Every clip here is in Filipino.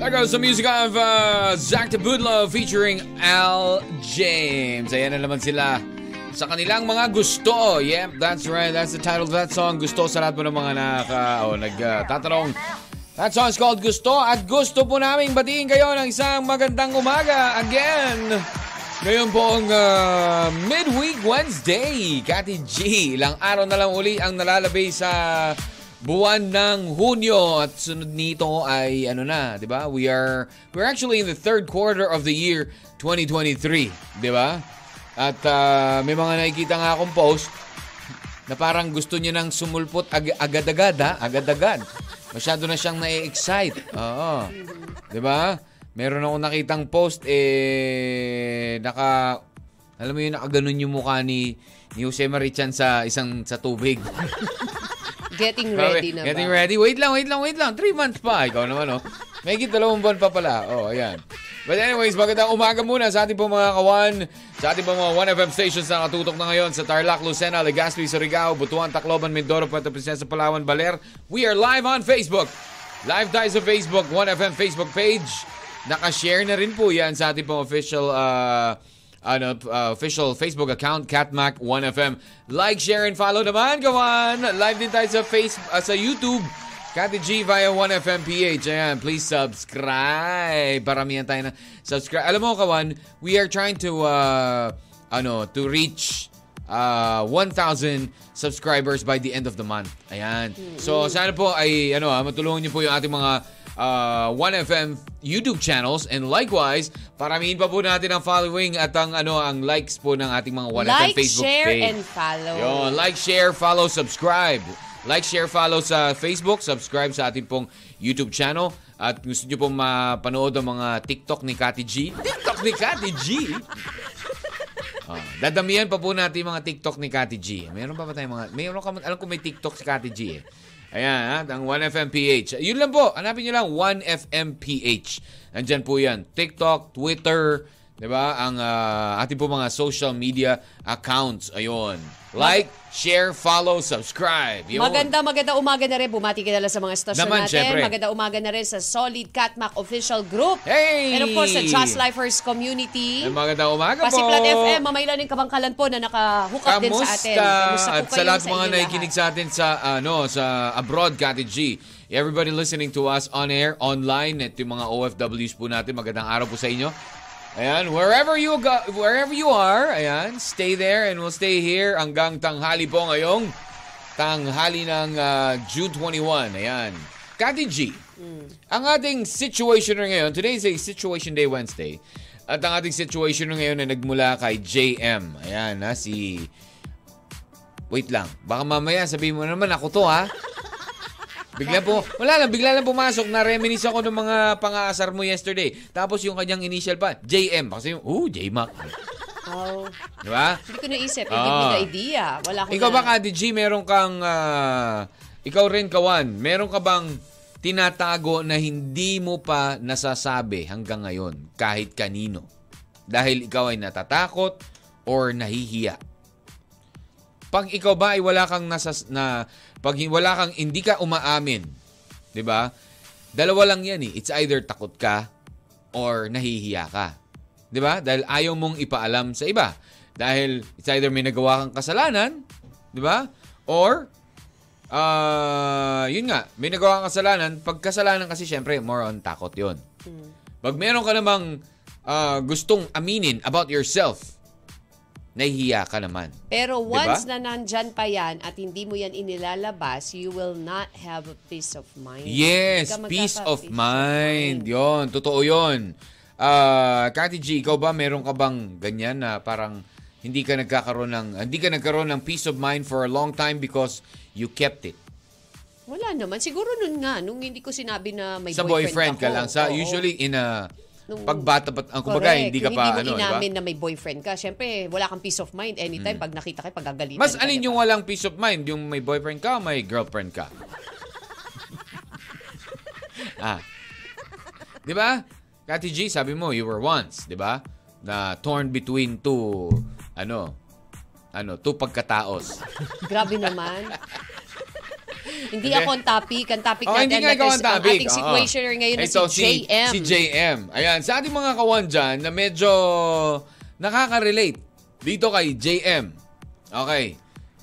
There goes the music of uh, Zach de Budlo featuring Al James. Ayan na naman sila sa kanilang mga gusto. Yep, that's right. That's the title of that song. Gusto sa lahat po ng mga naka, oh, nagtatanong. that song is called Gusto at gusto po namin batiin kayo ng isang magandang umaga again. Ngayon po ang uh, midweek Wednesday. Kati G, ilang araw na lang uli ang nalalabay sa buwan ng Hunyo at sunod nito ay ano na, 'di ba? We are we're actually in the third quarter of the year 2023, 'di ba? At uh, may mga nakikita nga akong post na parang gusto niya nang sumulpot ag- agad-agad ha, agad-agad. Masyado na siyang na-excite. Oo. 'Di ba? Meron akong nakitang post eh naka alam mo yun nakaganon yung mukha ni ni Jose Marichan sa isang sa tubig. Getting ready na Getting ba? ready. Wait lang, wait lang, wait lang. Three months pa. Ikaw naman, oh. May dalawang buwan pa pala. Oh, ayan. But anyways, magandang umaga muna sa ating pong mga kawan, sa ating pong mga 1FM stations na nakatutok na ngayon sa Tarlac, Lucena, Legazpi, Surigao, Butuan, Tacloban, Mindoro, Puerto Princesa, Palawan, Baler. We are live on Facebook. Live tayo sa Facebook, 1FM Facebook page. Nakashare na rin po yan sa ating pong official uh, ano, uh, official Facebook account, CatMac1FM. Like, share, and follow naman, kawan! Live din tayo sa, face, uh, sa YouTube. Kati G via 1FMPH. Ayan, please subscribe. Paramihan tayo na subscribe. Alam mo, kawan, we are trying to, uh, ano, to reach uh, 1,000 subscribers by the end of the month. Ayan. So, sana po ay, ano, ah, matulungan niyo po yung ating mga uh, 1FM YouTube channels and likewise, paramihin pa po natin ang following at ang ano ang likes po ng ating mga 1FM Like, Facebook share, page. and follow. Yun, like, share, follow, subscribe. Like, share, follow sa Facebook, subscribe sa ating pong YouTube channel. At gusto nyo pong mapanood ang mga TikTok ni Kati G. TikTok ni Kati G? Ah, dadamihan pa po natin mga TikTok ni Kati G. Meron pa ba tayong mga... Meron ka, alam ko may TikTok si Kati G eh. Ayan, ha? ang 1FMPH. Yun lang po. Hanapin nyo lang 1FMPH. Nandyan po yan. TikTok, Twitter, di ba? Ang ah, ating po mga social media accounts. Ayun. Like, share, follow, subscribe. Yun. Maganda, maganda umaga na rin. Bumati ka na sa mga stasyon Naman, natin. syempre. Maganda umaga na rin sa Solid Catmac Official Group. Hey! And of course, sa Just Lifers Community. Ay, Magandang umaga po. Pasiplat FM, mamaylan ng kabangkalan po na naka-hook up din sa atin. Kamusta At sa lahat sa mga nakikinig sa atin sa ano sa abroad, Kati G. Everybody listening to us on air, online, at yung mga OFWs po natin, magandang araw po sa inyo. Ayan, wherever you go, wherever you are, ayan, stay there and we'll stay here hanggang tanghali po ngayong tanghali ng ah, June 21. Ayan. Kati G, ang ating situation na ngayon, today is a Situation Day Wednesday. At ang ating situation na ngayon ay nagmula kay JM. Ayan, ha, si... Wait lang. Baka mamaya sabihin mo naman ako to, ha? Bigla po, wala lang, bigla lang pumasok. Na-reminisce ako ng mga pang-aasar mo yesterday. Tapos yung kanyang initial pa, JM. Kasi yung, ooh, J-Mac. Oh, Di ba? hindi ko naisip. Hindi Ah. ko na idea. Wala akong Ikaw ba, na- Kati G, meron kang, ah, ikaw rin, Kawan, meron ka bang tinatago na hindi mo pa nasasabi hanggang ngayon kahit kanino? Dahil ikaw ay natatakot or nahihiya? Pag ikaw ba ay wala kang nasas, na, pag wala kang, hindi ka umaamin, di ba? Dalawa lang yan eh. It's either takot ka or nahihiya ka. Di ba? Dahil ayaw mong ipaalam sa iba. Dahil it's either may nagawa kang kasalanan, di ba? Or, ah, yun nga, may nagawa kang kasalanan. Pag kasalanan kasi, syempre, more on takot yun. Pag meron ka namang ah, gustong aminin about yourself, nahihiya ka naman. Pero Diba? once na nandyan pa yan at hindi mo yan inilalabas, you will not have a peace of mind. Yes, peace magkaka- of mind. Yon, totoo yon. Ah, Kati G, ikaw ba meron ka bang ganyan na parang hindi ka nagkakaroon ng hindi ka nagkaroon ng peace of mind for a long time because you kept it. Wala naman. Siguro nun nga, nung hindi ko sinabi na may sa boyfriend, boyfriend, ka ako. lang. Sa Oo. usually in a Nung- Pagbata pa, ang kumbaga, Correct. hindi ka pa, hindi ano, mo ba? inamin na may boyfriend ka. Siyempre, wala kang peace of mind anytime. Pag nakita ka, pagagalitan Mas ka, alin di yung walang peace of mind? Yung may boyfriend ka o may girlfriend ka? ah. Di ba? Kati G, sabi mo, you were once, di ba? Na torn between two, ano, ano, two pagkataos. Grabe naman. hindi ako ang topic. Ang topic Oh, natin hindi nga ikaw ang topic. ating Oo. situationer ngayon na Ito, si JM. Si JM. Ayan, sa ating mga kawan dyan na medyo nakaka-relate dito kay JM. Okay.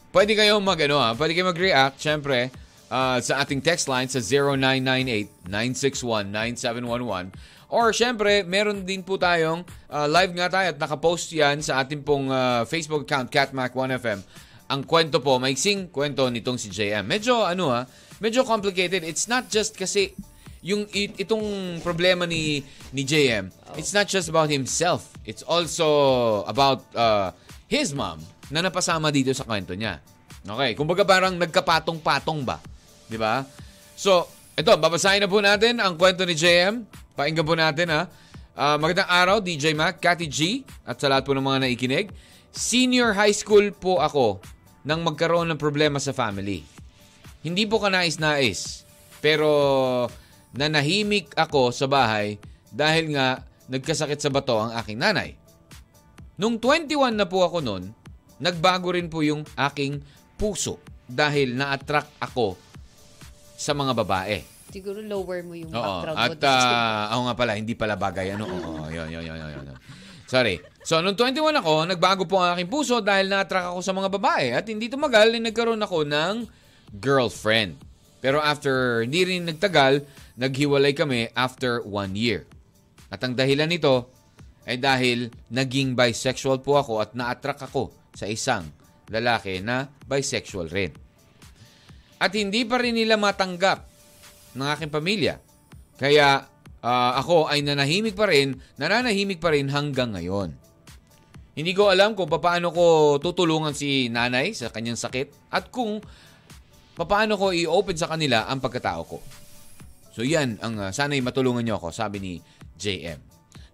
Pwede kayong mag, ano, ha? Pwede kayong mag-react, syempre, ah, sa ating text line sa 0998-961-9711. Or syempre, meron din po tayong ah, live nga tayo at nakapost yan sa ating pong ah, Facebook account, CatMac1FM. Ang kwento po, maiksing kwento nitong si JM. Medyo, ano ha, medyo complicated. It's not just kasi yung it- itong problema ni ni JM, it's not just about himself. It's also about uh, his mom na napasama dito sa kwento niya. Okay, kumbaga parang nagkapatong-patong ba? 'Di ba? So, ito, babasahin na po natin ang kwento ni JM. Painggan po natin ha. Ah, magandang araw, DJ Mac, Cathy G, at sa lahat po ng mga naikinig. Senior high school po ako nang magkaroon ng problema sa family. Hindi po kanais-nais. Pero nanahimik ako sa bahay dahil nga nagkasakit sa bato ang aking nanay. Nung 21 na po ako noon, nagbago rin po yung aking puso dahil na-attract ako sa mga babae. Siguro lower mo yung Oo. background At mo. ah, ako nga pala, hindi pala bagay. Ano? Oo, yun, yun, yun, yun, yun. Sorry. So, nung 21 ako, nagbago po ang aking puso dahil na-attract ako sa mga babae. At hindi tumagal, eh, nagkaroon ako ng girlfriend. Pero after, hindi rin nagtagal, naghiwalay kami after one year. At ang dahilan nito ay dahil naging bisexual po ako at na-attract ako sa isang lalaki na bisexual rin. At hindi pa rin nila matanggap ng aking pamilya. Kaya ah, ako ay nanahimik pa rin, nananahimik pa rin hanggang ngayon. Hindi ko alam kung paano ko tutulungan si nanay sa kanyang sakit at kung paano ko i-open sa kanila ang pagkatao ko. So yan, ang uh, sana'y matulungan niyo ako, sabi ni JM.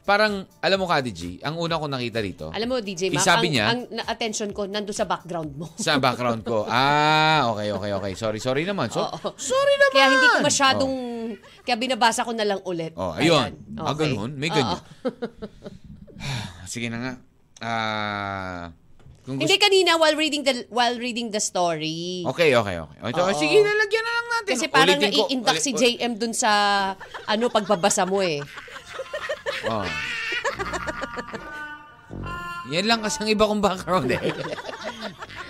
Parang, alam mo Kati G, ang una ko nakita rito, Alam mo, DJ Mac, ang, niya- ang attention ko nando sa background mo. sa background ko, ah, okay, okay, okay. Sorry, sorry naman. So, Oo. sorry naman. Kaya hindi ko masyadong... Kaya binabasa ko na lang ulit. Oh, ayun. Ayan. Ah, Okay. ganun? May ganyan. Sige na nga. Ah, kung gusto, Hindi kanina while reading the while reading the story. Okay, okay, okay. Ito, Oo. sige, nalagyan na lang natin. Kasi parang Ulitin ko. nai-induct si JM dun sa ano pagbabasa mo eh. Oh. Yan lang kasi ang iba kong background eh.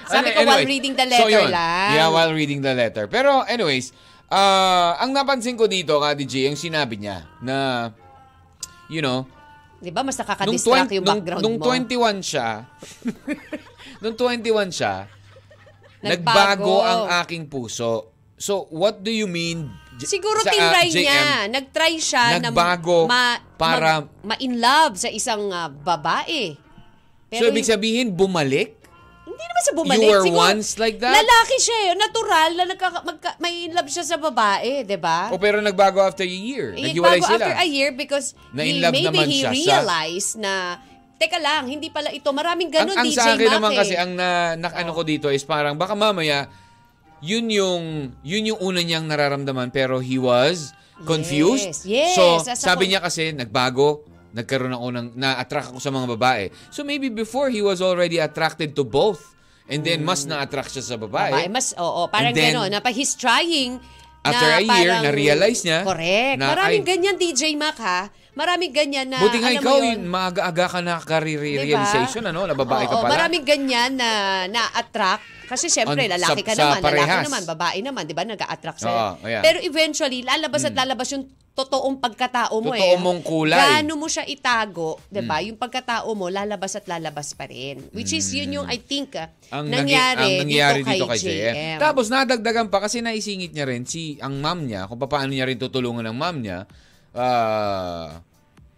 Sabi ko, while reading the so letter yun. lang. Yeah, while reading the letter. Pero anyways, ah, ang napansin ko dito, Kati G, yung sinabi niya na, you know, 'Di ba mas nung, nakaka-distract 20 yung nung, background nung mo. 21 siya, nung 21 siya, Nagbago. nagbago ang aking puso. So, what do you mean? J- Siguro sa, ah, tinry JM? niya. Nag-try siya Nagbago na ma, para- ma, in love sa isang ah, babae. so, ibig sabihin, bumalik? Hindi naman sa bumalik. You were Siguro, once like that? Lalaki siya eh. Natural na nagka, magka, may in love siya sa babae, di ba? O pero nagbago after a year. Eh, Naghiwalay sila. after a year because Na he, maybe naman he siya sa- realized na, teka lang, hindi pala ito. Maraming ang, ganun, ang DJ sa akin Mac naman eh. kasi ang na, na ano ko dito is parang baka mamaya yun yung yun yung una niyang nararamdaman pero he was confused. Yes, yes. So sabi niya kasi nagbago, nagkaroon ako ng na-attract ako sa mga babae. So maybe before he was already attracted to both. And then mas na-attract siya sa babae. Babae, mas, oo, parang And then, gano'n. Na pa he's trying after na a year, parang- na-realize niya Correct. na, Maraming ay- ganyan, DJ Mac, ha? Maraming ganyan na, Buti nga alam ikaw, mo yun, maaga-aga ka na realization ano, na babae ka Oo, pala. Maraming ganyan na na-attract. Kasi syempre, On- lalaki sa- ka sa naman, lalaki parehas. naman, babae naman, di ba? Nag-a-attract sa'yo. Oo, ayan. Pero eventually, lalabas at lalabas yung totoong pagkatao mo Totoo eh. mong kulay. Gaano mo siya itago, di ba? Yung pagkatao mo, lalabas at lalabas pa rin. Which is yun yung, I think, ah, ang nangyari, ang nangyari dito, dito kay JM. Tapos nadagdagan pa kasi naisingit niya rin si ang mom niya kung paano niya rin tutulungan ng mom niya. Ah,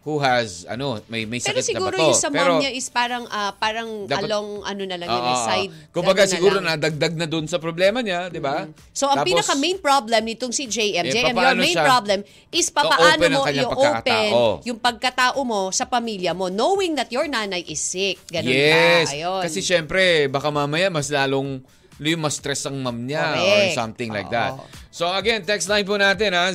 who has, ano, may, may Pero sakit siguro na bato. yung sa Pero, mom niya is parang ah, parang Dapat- along ano na lang yun, eh, oo. side. Kumbaga ano na siguro lang. nadagdag na dun sa problema niya, di ba? So, ang Tapos, pinaka main problem nitong si JM, Eh, JM, your main siya problem is papaano mo i-open pagkakatao. yung pagkatao mo sa pamilya mo, knowing that your nanay is sick. Ganun yes. ba? Ayun. Kasi syempre, baka mamaya mas lalong yung mas stress ang mom niya or Correct. something like Oo. that. So again, text line po natin ha,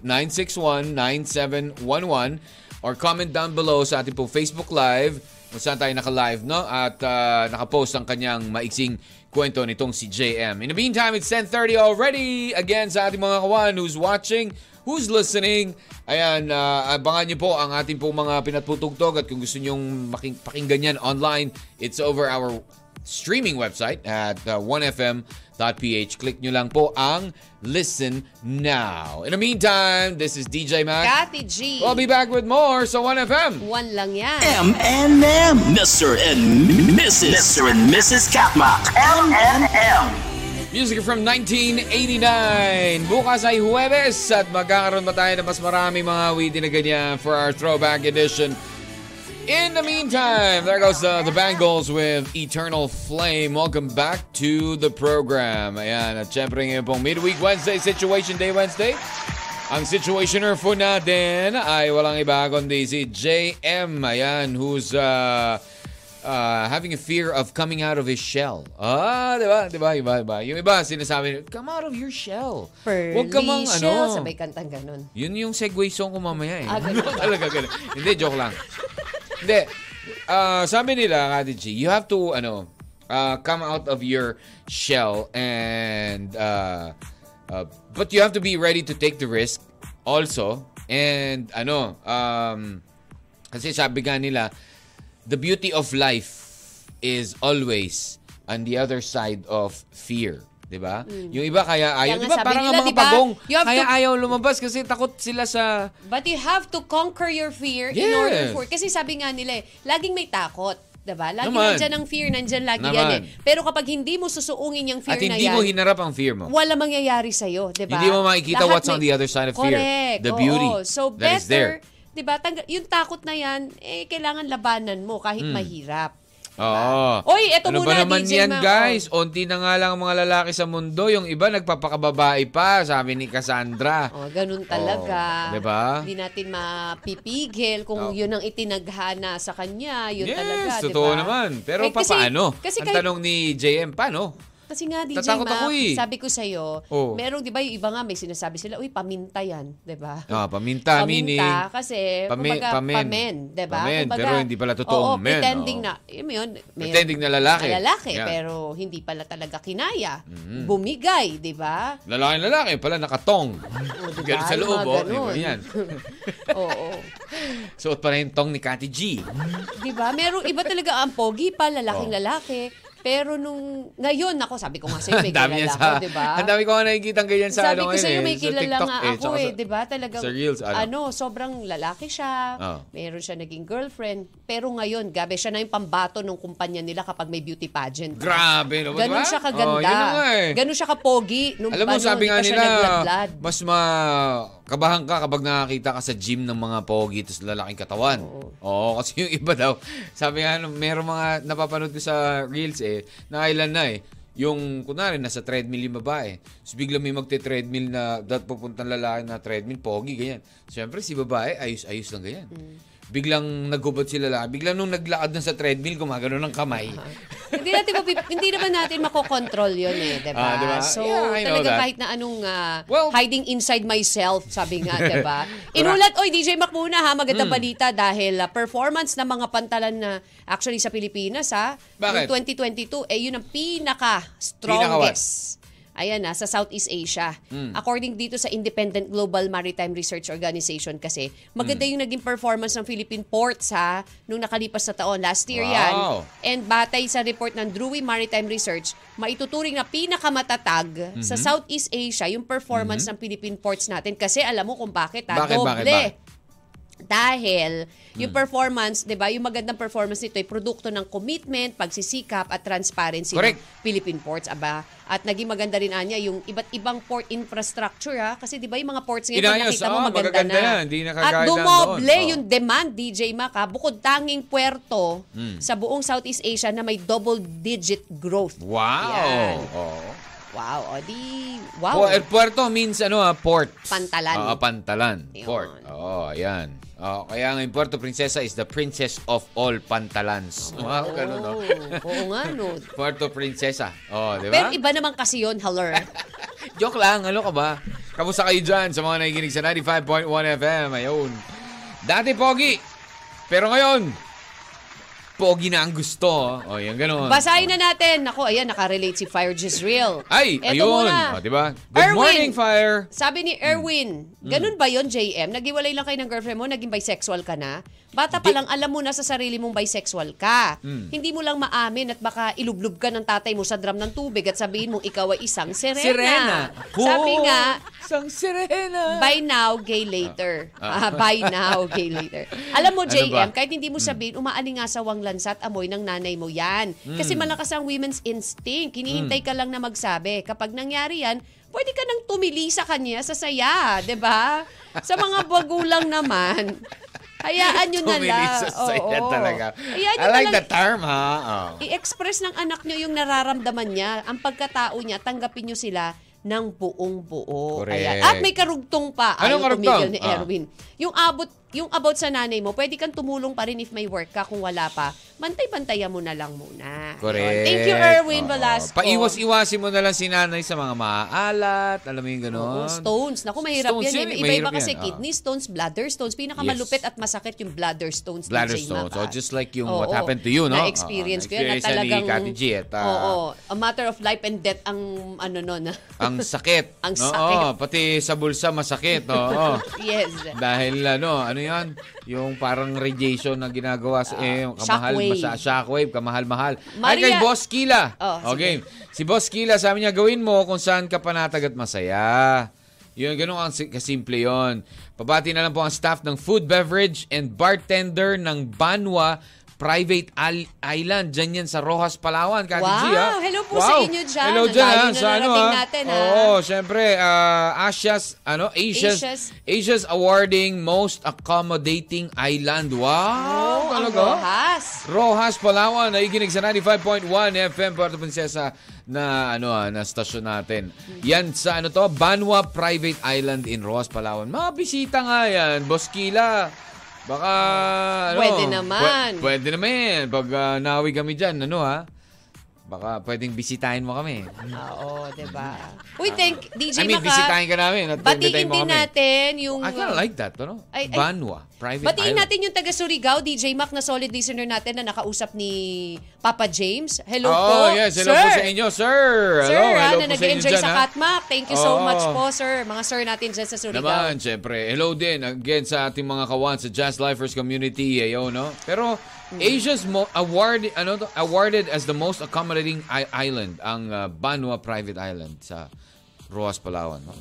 0998-961-9711 or comment down below sa ating po Facebook Live kung saan tayo naka-live, no? At ah, naka-post ang kanyang maiksing kwento nitong si JM. In the meantime, it's 10.30 already. Again, sa ating mga kawan who's watching, who's listening, ayan, ah, abangan niyo po ang ating po mga pinatutugtog at kung gusto nyong making, pakinggan yan online, it's over our streaming website at uh, 1fm.ph. Click nyo lang po ang Listen Now. In the meantime, this is DJ Mac. Kathy G. We'll be back with more sa 1FM. One lang yan. M&M. Mr. and Mrs. Mr. and Mrs. Katmak. M&M. Music from 1989. Bukas ay Huwebes at magkakaroon pa tayo ng mas marami mga witty na ganyan for our throwback edition. In the meantime, there goes uh, the Bangles with Eternal Flame. Welcome back to the program. Ayan, at syempre ngayon pong Midweek Wednesday, Situation Day Wednesday. Ang situationer po natin ay walang iba kundi si JM. Ayan, who's uh, uh, having a fear of coming out of his shell. Ah, di ba? Di ba? Iba, iba. Yung iba, sinasabi, come out of your shell. Pearly Huwag ka mang, shell. ano. Sabay kantang ganun. Yun yung segue song ko mamaya eh. Ah, ganun. Talaga ganun. Hindi, joke lang. Hindi. Ah, sabi nila, Kati G, you have to, ano, uh, come out of your shell and, uh, uh, but you have to be ready to take the risk also. And, ano, um, kasi sabi nga nila, the beauty of life is always on the other side of fear. 'Di ba? Yung iba kaya ayaw, Hmm. 'di ba? Parang nila, ang mga di ba, pagong kaya to- ayaw lumabas kasi takot sila sa But you have to conquer your fear in Yes. order for... Kasi sabi nga nila eh, laging may takot. Diba? Lagi Naman. nandyan ang fear, nandyan lagi Naman. yan eh. Pero kapag hindi mo susuungin yung fear at na hindi yan, mo hinarap ang fear mo. wala mangyayari sa'yo, di ba? Hindi mo makikita Lahat what's on may- the other side of fear. Correct. The oo. beauty So that is there. better, di ba, tangga- yung takot na yan, eh, kailangan labanan mo kahit mahirap. Oo. Oy, eto ano muna, ba naman DJ yan, Ma- guys? Unti na nga lang ang mga lalaki sa mundo. Yung iba nagpapakababae pa, sabi ni Cassandra. Oh, ganun talaga. Oh, di ba? Hindi natin mapipigil kung Oh. yun ang itinaghana sa kanya. Yun yes, talaga, totoo ba? naman. Pero Eh, kasi- paano? Kasi ang kahit- tanong ni JM, paano? Kasi nga, DJ Tatakot Mac, ako eh. sabi ko sa'yo, Oh. merong, di ba, yung iba nga may sinasabi sila, uy, paminta yan, di ba? Ah, paminta, meaning... Paminta, kasi, Pami- kumbaga, pamen. pamen, di ba? Pamen, Kumbaga, pero hindi pala totoong oo, men, pretending oo. na, yun, yun, may- Pretending na lalaki. na lalaki, Yan. pero hindi pala talaga kinaya. Bumigay, di ba? Lalaki lalaki pala nakatong. O, di ba? Ganun sa Yung loob, mga oh. ganun. Yan. Oo. Suot pa rin tong ni Kati G. Di ba? Meron iba talaga ang pogi pa, lalaking lalaki. Pero nung, ngayon, ako, sabi ko nga sa'yo, may kilala ako, sa... di ba? Ang dami ko nga nakikita ganyan sa Sabi ano ko sa'yo, eh, may kilala nga eh, ako eh, sa- di ba? Talagang, sa Reels, ano? sobrang lalaki siya. Oh. Meron siya naging girlfriend. Pero ngayon, gabi, siya na yung pambato ng kumpanya nila kapag may beauty pageant. Grabe, no? Ganon diba? siya Oh, kaganda. na nga eh. Ganon siya kapogi. Nung, Alam mo, ano, sabi nga nila, mas ma kabahan ka kapag nakakita ka sa gym ng mga pogi tapos lalaking katawan. Oo. kasi yung iba daw, sabi nga, ano, meron mga napapanood ko sa Reels eh, na ilan na eh, yung, kunwari, nasa treadmill yung babae. Tapos bigla may magte-treadmill na, dat pupuntang lalaki na treadmill, pogi, ganyan. Siyempre, si babae, ayos-ayos lang ganyan. Biglang naghubad si lalaki. Biglang nung naglakad na sa treadmill, gumagano ng kamay. hindi natin hindi naman natin makokontrol yun eh, 'di ba? Ah, diba? So, Yeah, talaga kahit na anong ah, Well- hiding inside myself, sabi nga, 'di ba? Inulat oy DJ Mac muna ha, magandang Hmm. balita dahil ah, performance ng mga pantalan na actually sa Pilipinas ha, Bakit? yung 2022 eh yun ang pinaka Pinaka. Ayan na, sa Southeast Asia. Hmm. According dito sa Independent Global Maritime Research Organization kasi, maganda Hmm. yung naging performance ng Philippine ports ha, nung nakalipas na taon. Last year yan. Wow. And batay sa report ng Drewry Maritime Research, maituturing na pinakamatatag Mhm. sa Southeast Asia yung performance ng Philippine ports natin. Kasi alam mo kung bakit ha, Bakit, bakit, doble. bakit? Dahil Hmm. yung performance, 'di ba? Yung magandang performance nito ay produkto ng commitment, pagsisikap at transparency Correct. ng Philippine ports, aba. At naging maganda rin anya yung iba't ibang port infrastructure ha. Kasi 'di ba yung mga ports ngayon pag Inayos, nakita mo oh, maganda magaganda na. na. Hindi At kagaya dumoble doon. Oh. yung demand DJ Mac ha. Bukod tanging puerto Hmm. sa buong Southeast Asia na may double digit growth. Wow! Yan. Oo. Wow, o di wow. Eh, puerto means ano ah, port. Pantalan. Oo, pantalan. Yun. Port. Oo, ayan. Oo, kaya nga yung Puerto Princesa is the princess of all pantalans. Wow, ganun, no? Oo, oo nga no. Puerto Princesa. Oh, di Pero ba? iba naman kasi yun, haller. Joke lang, ano ka ba? Kamusta kayo dyan sa mga nakikinig sa 95.1 FM? Ayun. Dati pogi. Pero ngayon, pogi na ang gusto. O, yan ganun. Basahin na natin. Ako, ayan, nakarelate si Fire Jisrael. Ay, Eto ayun. muna. O, di ba? Good Erwin. morning, Fire. Sabi ni Erwin, ganun ba yon JM? Nagiwalay lang kayo ng girlfriend mo, naging bisexual ka na? Bata pa lang, alam mo na sa sarili mong bisexual ka. Hindi mo lang maamin at baka ilublob ka ng tatay mo sa drum ng tubig at sabihin mong ikaw ay isang sirena. Sirena. Sabi Oo, nga, Isang sirena. By now, gay later. Ah, by now, gay later. Alam mo, Ano JM, ba? kahit hindi mo sabihin, umaalingasawang lansa at amoy ng nanay mo yan. Kasi malakas ang women's instinct. Hinihintay ka lang na magsabi. Kapag nangyari yan, pwede ka nang tumili sa kanya sa saya, 'di ba? Sa mga bagulang naman, hayaan nyo na lang. Oo. talaga. Hayaan I like the term, ha? Oh. i-express ng anak nyo yung nararamdaman niya, ang pagkatao niya, tanggapin nyo sila ng buong buo. Correct. Ayan. At may karugtong pa. Anong Ayaw karugtong? ni Ah. Erwin. Yung abot, yung about sa nanay mo, pwede kang tumulong pa rin if may work ka. Kung wala pa, bantay-bantayan mo na lang muna. Correct. Yun. Thank you, Erwin Oo. Velasco. Paiwas-iwasin mo na lang si nanay sa mga maaalat. Alam mo yung Oo, gano'n. stones. Naku, mahirap Stones yan. yun eh. Iba-iba mahirap kasi yan. Ah. kidney stones, bladder stones. Pinakamalupit Yes. at masakit yung bladder stones. Bladder DJ stones. Mac, Oh, ah. just like yung Oo, what happened to you, no? Na-experience Oo, ko yan. Na na-experience yan ni talagang, Kati G at, ah, oo, a matter of life and death ang ano nun. Ang sakit. Ang Oo, sakit. pati sa bulsa masakit. Oo. yes. Dahil ano, ano yan? Yung parang radiation na ginagawa sa eh, yung kamahal, shockwave. Masa, shockwave, kamahal-mahal. Ay, Maria- kay Boss Kila. Oh, okay. Si Boss Kila, sabi niya, gawin mo kung saan ka panatag at masaya. Yun, ganun ang si- kasimple yon. Pabati na lang po ang staff ng food, beverage, and bartender ng Banwa Private Island. Diyan yan sa Rojas, Palawan. Kati Wow! G, ha? Hello po sa inyo dyan. Hello dyan, layo ha? na Sa ano, narating ha? natin, ha? Oo, syempre, ah, Asia's, ano, Asia's, Asia's- Asia's awarding most accommodating island. Wow! Oh, talaga? Rojas. Rojas, Palawan, nakikinig sa 95.1 FM Puerto Princesa na ano ah, na stasyon natin. Yan sa ano to, Banwa Private Island in Rojas, Palawan. Mga bisita nga yan, Boss Kila. Baka ano, Pwede naman. pwe- pwede naman. Pag ah, nawi kami diyan, ano ha? Baka pwedeng bisitahin mo kami. Oo, diba? Uy, thank I DJ mean, Maka. bisitahin ka namin at Batiin mo din kami. natin yung... I kinda like that, ano? Ay, ay. Banwa Private Batiin Island. natin yung taga Surigao, DJ Mac na solid listener natin na nakausap ni Papa James. Hello oh, po, yes. Hello sir. po sa inyo, sir. Sir, hello, ha, hello na sa nag-enjoy sa ha? Katmak. Thank you so Oo. much po, sir. Mga sir natin dyan sa Surigao. Naman, syempre. Hello din again sa ating mga kawan sa Jazz Lifers community, ayo, no? Pero Asia's mo- award ano to, awarded as the most accommodating i- island ang uh, Banwa Private Island sa Roas, Palawan. no?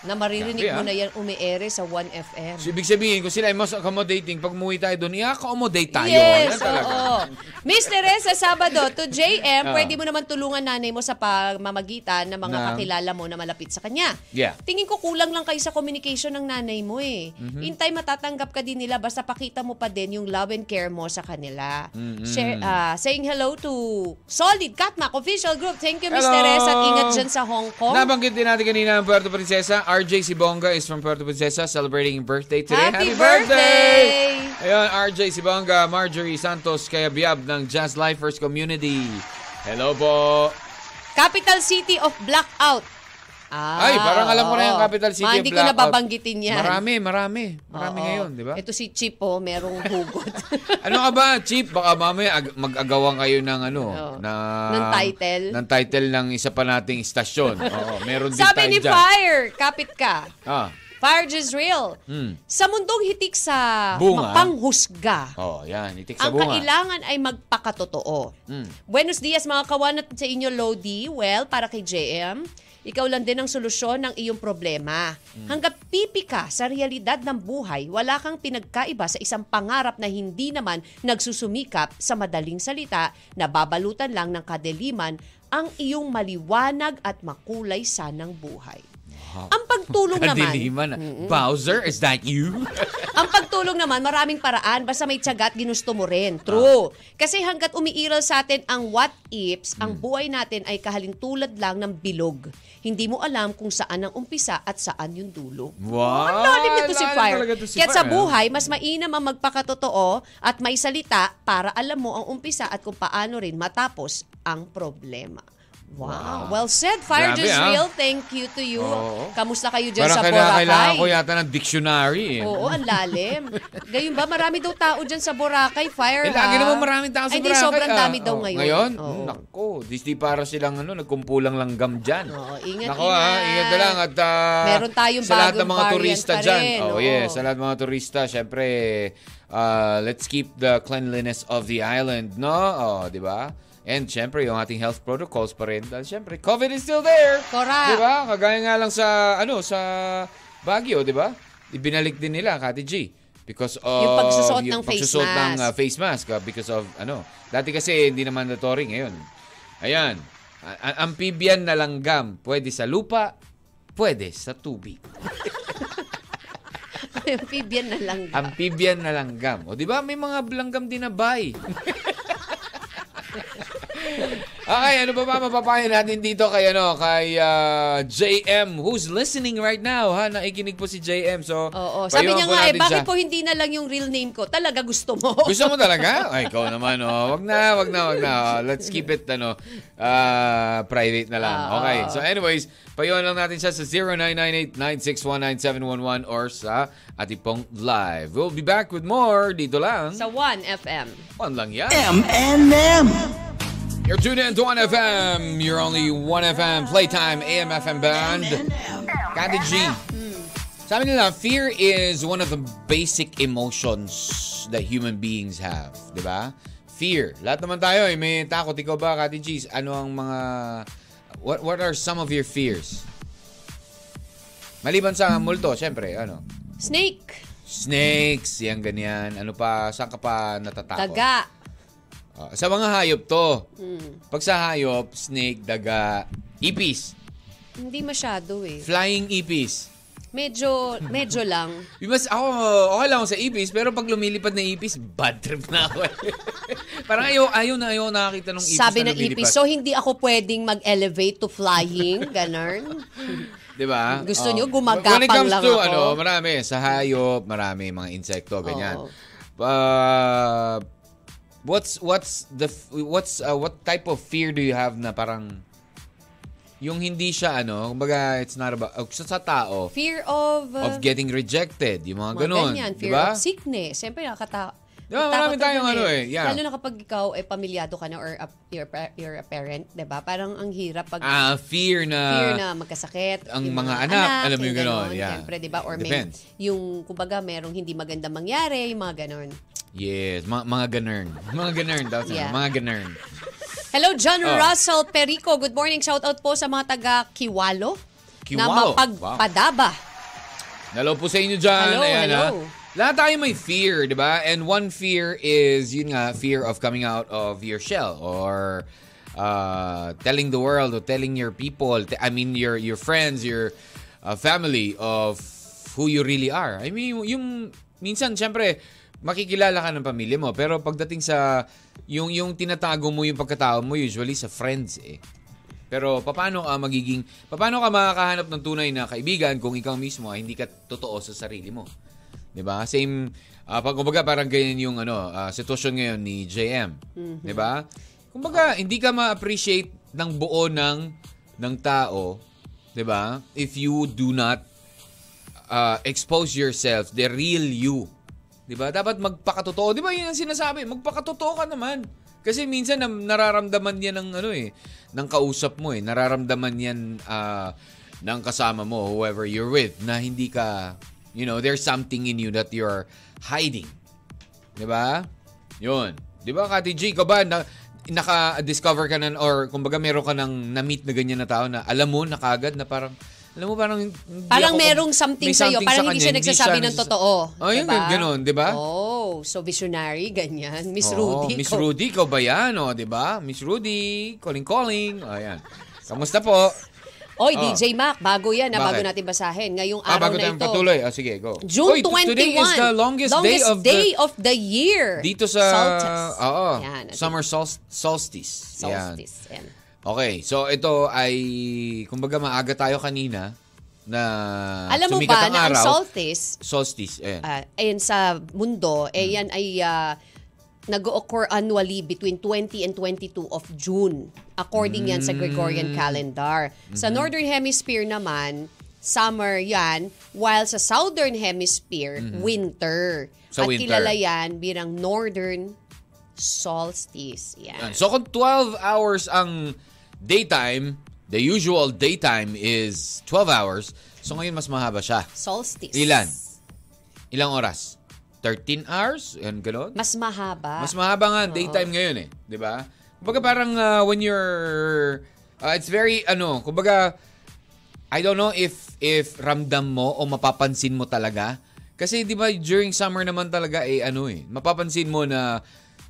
Na maririnig Grabe, mo ah. na yan umiere sa 1FM. So, ibig sabihin, kung sila ay most accommodating, pag umuwi tayo doon, i-accommodate tayo. Yes, Yan talaga. oo. Miss Teresa Sabado, to JM, Ah. pwede mo naman tulungan nanay mo sa pamamagitan ng mga Na- kakilala mo na malapit sa kanya. Yeah. Tingin ko kulang lang kayo sa communication ng nanay mo eh. In time, matatanggap ka din nila basta pakita mo pa din yung love and care mo sa kanila. Mm-hmm. Share, ah, saying hello to Solid Katmak Official Group. Thank you, Miss Hello. Teresa. At ingat dyan sa Hong Kong. Nabanggit din natin kanina ang Puerto Princesa. RJ Sibonga is from Puerto Princesa celebrating birthday today. Happy birthday! Ayun, RJ Sibonga, Marjorie Santos, kaya biyab ng Jazz Lifers Community. Hello po. Capital City of Blackout. Ah, Ay, parang alam ko na yung capital city Ma, Hindi ko na Blackout. babanggitin yan. Marami, marami. Marami Oo. ngayon, di ba? Ito si Chip, oh, merong hugot. ano ka ba, Chief? Baka mamaya ag- mag-agawan kayo ng ano, Oo. na, Ng title. Ng title ng isa pa nating istasyon. Oo, meron din Sabi tayo ni dyan. Fire, kapit ka. Ah, Fire Jezreel. Sa mundong hitik sa. Bunga. mapanghusga, Oh, yan. Itik sa ang bunga. kailangan ay magpakatotoo. Buenos dias mga kawan at sa inyo, Lodi. Well, para kay JM, ikaw lang din ang solusyon ng iyong problema. Hanggat pipi ka sa realidad ng buhay, wala kang pinagkaiba sa isang pangarap na hindi naman nagsusumikap sa madaling salita na babalutan lang ng kadeliman ang iyong maliwanag at makulay sanang buhay. Ang pagtulong naman, Kadiliman. Bowser, is that you? ang pagtulong naman, maraming paraan. Basta may tiyaga at ginusto mo rin. True. Kasi hanggat umiiral sa atin ang what ifs, ang buhay natin ay kahalintulad lang ng bilog. Hindi mo alam kung saan ang umpisa at saan yung dulo. Wow! Ang lalim nito si lalim Fire. talaga to si Kaya sa Fire, ah. buhay, mas mainam ang magpakatotoo at may salita para alam mo ang umpisa at kung paano rin matapos ang problema. Wow. Well said, Fire Grabe, ah. Jezreel. Thank you to you. Oo. Kamusta kayo dyan Parang sa kailangan, kailangan Boracay? ko yata ng dictionary eh. Oo, ang lalim. Gayun ba, marami daw tao dyan sa Boracay, Fire Eh, lagi ha? naman maraming tao sa Ay, di, Boracay. sobrang ah. dami daw Oh, ngayon. Ngayon? Oo. Nako, Disney para silang ano, nagkumpulang langgam dyan. Oo, ingat, Nako ah, ingat. ingat na lang. At ah, Meron tayong sa lahat ng bagong mga variant turista pa dyan. rin, Oh, oo. yes, sa lahat ng mga turista, syempre, ah, let's keep the cleanliness of the island, no? Oh, di ba? And syempre, yung ating health protocols pa rin. Dahil syempre, COVID is still there. Correct. Di ba? Kagaya nga lang sa, ano, sa Baguio, di ba? Ibinalik din nila, Kati G. Because of... Yung pagsusot ng face pagsusot ng mask. ah, face mask. ah, because of, ano, dati kasi hindi na mandatory ngayon. Ayan. A- amphibian na langgam. Pwede sa lupa, pwede sa tubig. Amphibian na lang. Amphibian na langgam. O, di ba? May mga langgam din na bay. okay, ano ba ba mapapayo natin dito kay ano kay ah, JM who's listening right now ha nakikinig po si JM so Oo. Sabi payuhan niya po nga, eh, bakit siya. po hindi na lang yung real name ko? Talaga gusto mo. Gusto mo talaga? Ay, ikaw naman, oh. Wag na, wag na, wag na. Oh, Let's keep it, ano, ah, private na lang. Ah, Okay. oo. So anyways, payuhan lang natin siya sa 0998-9619711 or sa ating pong live. We'll be back with more dito lang. Sa 1FM. One lang yan. M&M. You're tuned in to 1FM. You're only 1FM Playtime AM FM Band. Kati G. Sabi nila, fear is one of the basic emotions that human beings have. Di ba? Fear. Lahat naman tayo, eh, may takot. Ikaw ba, Kati G? Ano ang mga... What, what are some of your fears? Maliban sa multo, syempre, ano? Snake. Snakes, yan ganyan. Ano pa, saan ka pa natatakot? Daga. Ah, sa mga hayop to. Hmm. Pag sa hayop, snake, daga, ipis. Hindi masyado eh. Flying ipis. Medyo, medyo lang. Mas ako, okay lang ako sa ipis, pero pag lumilipad na ipis, bad trip na ako. Parang ayaw, ayaw na ayaw nakakita ng ipis Sabi na ng lumilipad. ipis, so hindi ako pwedeng mag-elevate to flying, ganun. Di ba? Gusto Oh. nyo, gumagapang When it comes lang to, ako? ano, marami. Sa hayop, marami mga insekto, ganyan. Oo. Uh, what's, what's, the, what's, uh, what type of fear do you have na parang, yung hindi siya, ano, kumbaga, it's not about, uh, sa, tao, Fear of... uh, of getting rejected, yung mga mga ganun. ganyan. Fear ba? of sickness. Siyempre, nakakata... Di ba, natakot marami tayong ano eh, yeah. Lalo na kapag ikaw ay pamilyado ka na or a, you're, you're a parent, di ba? Parang ang hirap pag Ah, fear na... fear na magkasakit. ang yung mga anak, alam mo yung ganon, ganon, yeah. Siyempre, di ba? Or Depends. may, yung, kumbaga, merong hindi maganda mangyari, yung mga ganon. Yes, mga, mga ganern. Mga ganern daw. Yeah. Mga ganern. Hello, John Oh. Russell Perico. Good morning. Shout out po sa mga taga Kiwalo. Na Kiwalo. mapagpadaba. Hello po sa inyo dyan. Hello, Ayan, hello. ha. Lahat tayo may fear, di ba? And one fear is, yun nga, fear of coming out of your shell or uh, telling the world or telling your people, I mean, your your friends, your uh, family of who you really are. I mean, yung, minsan, syempre, makikilala ka ng pamilya mo. Pero pagdating sa, yung, yung tinatago mo yung pagkatao mo, usually sa friends eh. Pero paano ka magiging paano ka makakahanap ng tunay na kaibigan kung ikaw mismo ay hindi ka totoo sa sarili mo? 'Di ba? Same ah, pag kumbaga parang ganyan yung ano ah, sitwasyon ngayon ni JM, 'di ba? Kumbaga hindi ka ma-appreciate ng buo ng ng tao, 'di ba? If you do not uh, expose yourself, the real you. 'Di ba? Dapat magpakatotoo. 'Di ba 'yun ang sinasabi? Magpakatotoo ka naman. Kasi minsan nararamdaman yan ng ano eh, ng kausap mo eh. Nararamdaman yan ah, ng kasama mo, whoever you're with, na hindi ka, you know, there's something in you that you're hiding. Di ba? Yun. Di ba, Kati G, ka ba, na, naka-discover ka na, or kumbaga meron ka ng na-meet na ganyan na tao na alam mo na kagad na parang, alam mo parang, hindi Parang ako- merong something may sa'yo, parang sa hindi kanya, siya nagsasabi ng nagsasa- totoo. Oh, yun, diba? ganun, di ba? Oh, so visionary, ganyan. Miss Oo, Rudy. Miss ko. Rudy, ikaw ba yan? O, di ba? Miss Rudy, calling calling. O, ayan. Kamusta po? Oy, Oh. DJ Mac, bago yan, na bago Bakit? natin basahin. Ngayong Ah, araw bago na ito. patuloy. Ah, sige, go. June Oy, 21. Today is the longest, day of the... of the year. Dito sa... Solstice. Oo. Yan, Summer sol- solstice. Yan. Solstice. Yan. Okay, so ito ay... Kumbaga maaga tayo kanina na Alam mo ba ang na ang araw. solstice, Solstice, ayan. ayan sa mundo, eh Hmm. yan ay ah, nag-occur annually between 20 and 22 of June. According yan sa Hmm. Gregorian calendar. Sa Northern Hemisphere naman, summer yan, while sa Southern Hemisphere, winter. Hmm. Sa At winter. kilala yan bilang Northern Solstice. Yan. So kung 12 hours ang daytime, the usual daytime is 12 hours. So ngayon mas mahaba siya. Solstice. Ilan? Ilang oras? 13 hours? Yan, gano'n? Mas mahaba. Mas mahaba nga ang daytime ngayon eh. 'Di ba? Kumbaga parang uh, when you're... uh, it's very, ano, kumbaga, I don't know if if ramdam mo o mapapansin mo talaga. Kasi 'di ba during summer naman talaga eh ano eh, mapapansin mo na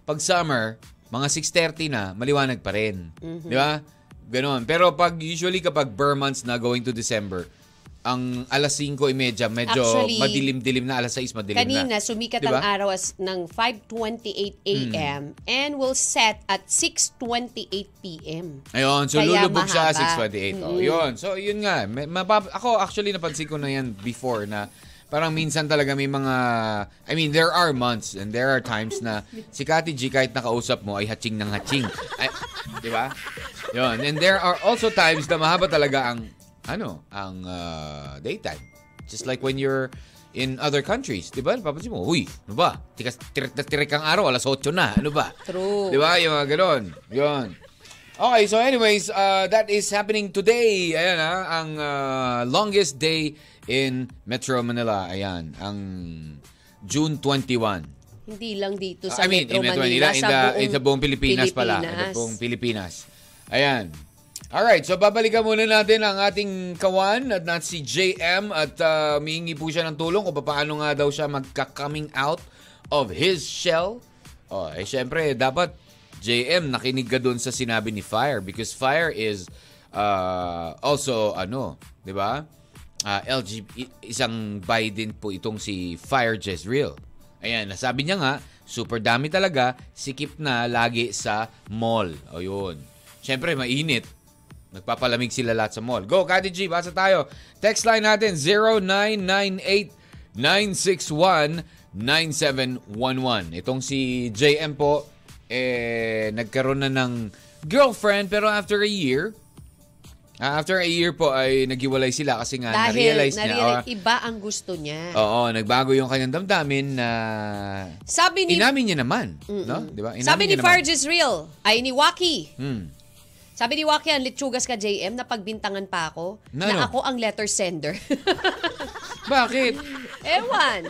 pag summer, mga 6:30 na, maliwanag pa rin. 'Di ba? Ganon. Pero pag usually kapag bare months na going to December, ang alas 5:30 medyo Actually, madilim-dilim na, alas 6 madilim na. Kanina, sumikat Diba? ang araw as ng 5.28 a.m. and will set at 6.28 p.m. Ayun, so Kaya lulubog siya mahaba. 628. Oh, yun. So yun nga, mapap- ako actually napansin ko na yan before na parang minsan talaga may mga I mean, there are months and there are times na si Kati G kahit nakausap mo ay hatching ng hatching. Ay, 'di ba? Yun. And there are also times na mahaba talaga ang ano, ang uh, daytime. Just like when you're in other countries, 'di ba? Papansin mo, uy, ano ba? Tikas tirik na tirik ang araw, alas 8 na. Ano ba? True. Di ba? Yung mga ganon. Yun. Okay, so anyways, uh, that is happening today. Ayan ha, ang uh, longest day in Metro Manila. Ayan, ang June 21. Hindi lang dito sa I mean, Metro in Metro Manila, Manila, in sa the, buong in the buong Pilipinas, pala. In the Pilipinas. buong Pilipinas. Ayan. Alright, so babalikan muna natin ang ating kawan at na si JM at uh, mihingi po siya ng tulong kung paano nga daw siya magka-coming out of his shell. Oh, eh syempre, dapat JM nakinig ka dun sa sinabi ni Fire because Fire is uh, also ano, 'di ba? Uh, LG isang Biden po itong si Fire Jezreel. Ayan, nasabi niya nga, super dami talaga, sikip na lagi sa mall. O yun. Siyempre, mainit. Nagpapalamig sila lahat sa mall. Go, Kati G, basa tayo. Text line natin, 0998-961-9711. Itong si JM po, eh, nagkaroon na ng girlfriend, pero after a year, ah, after a year po ay naghiwalay sila kasi nga Dahil na-realize niya. na-realize, ah, iba ang gusto niya. Oo, nagbago yung kanyang damdamin na Sabi ni inamin niya naman, no? 'Di ba? Inamin Sabi ni. Farge Real, ay ni Waki. Hmm. Sabi ni Waki, ang litsugas ka JM, na pagbintangan pa ako, Na ano? na ako ang letter sender. Bakit? Ewan.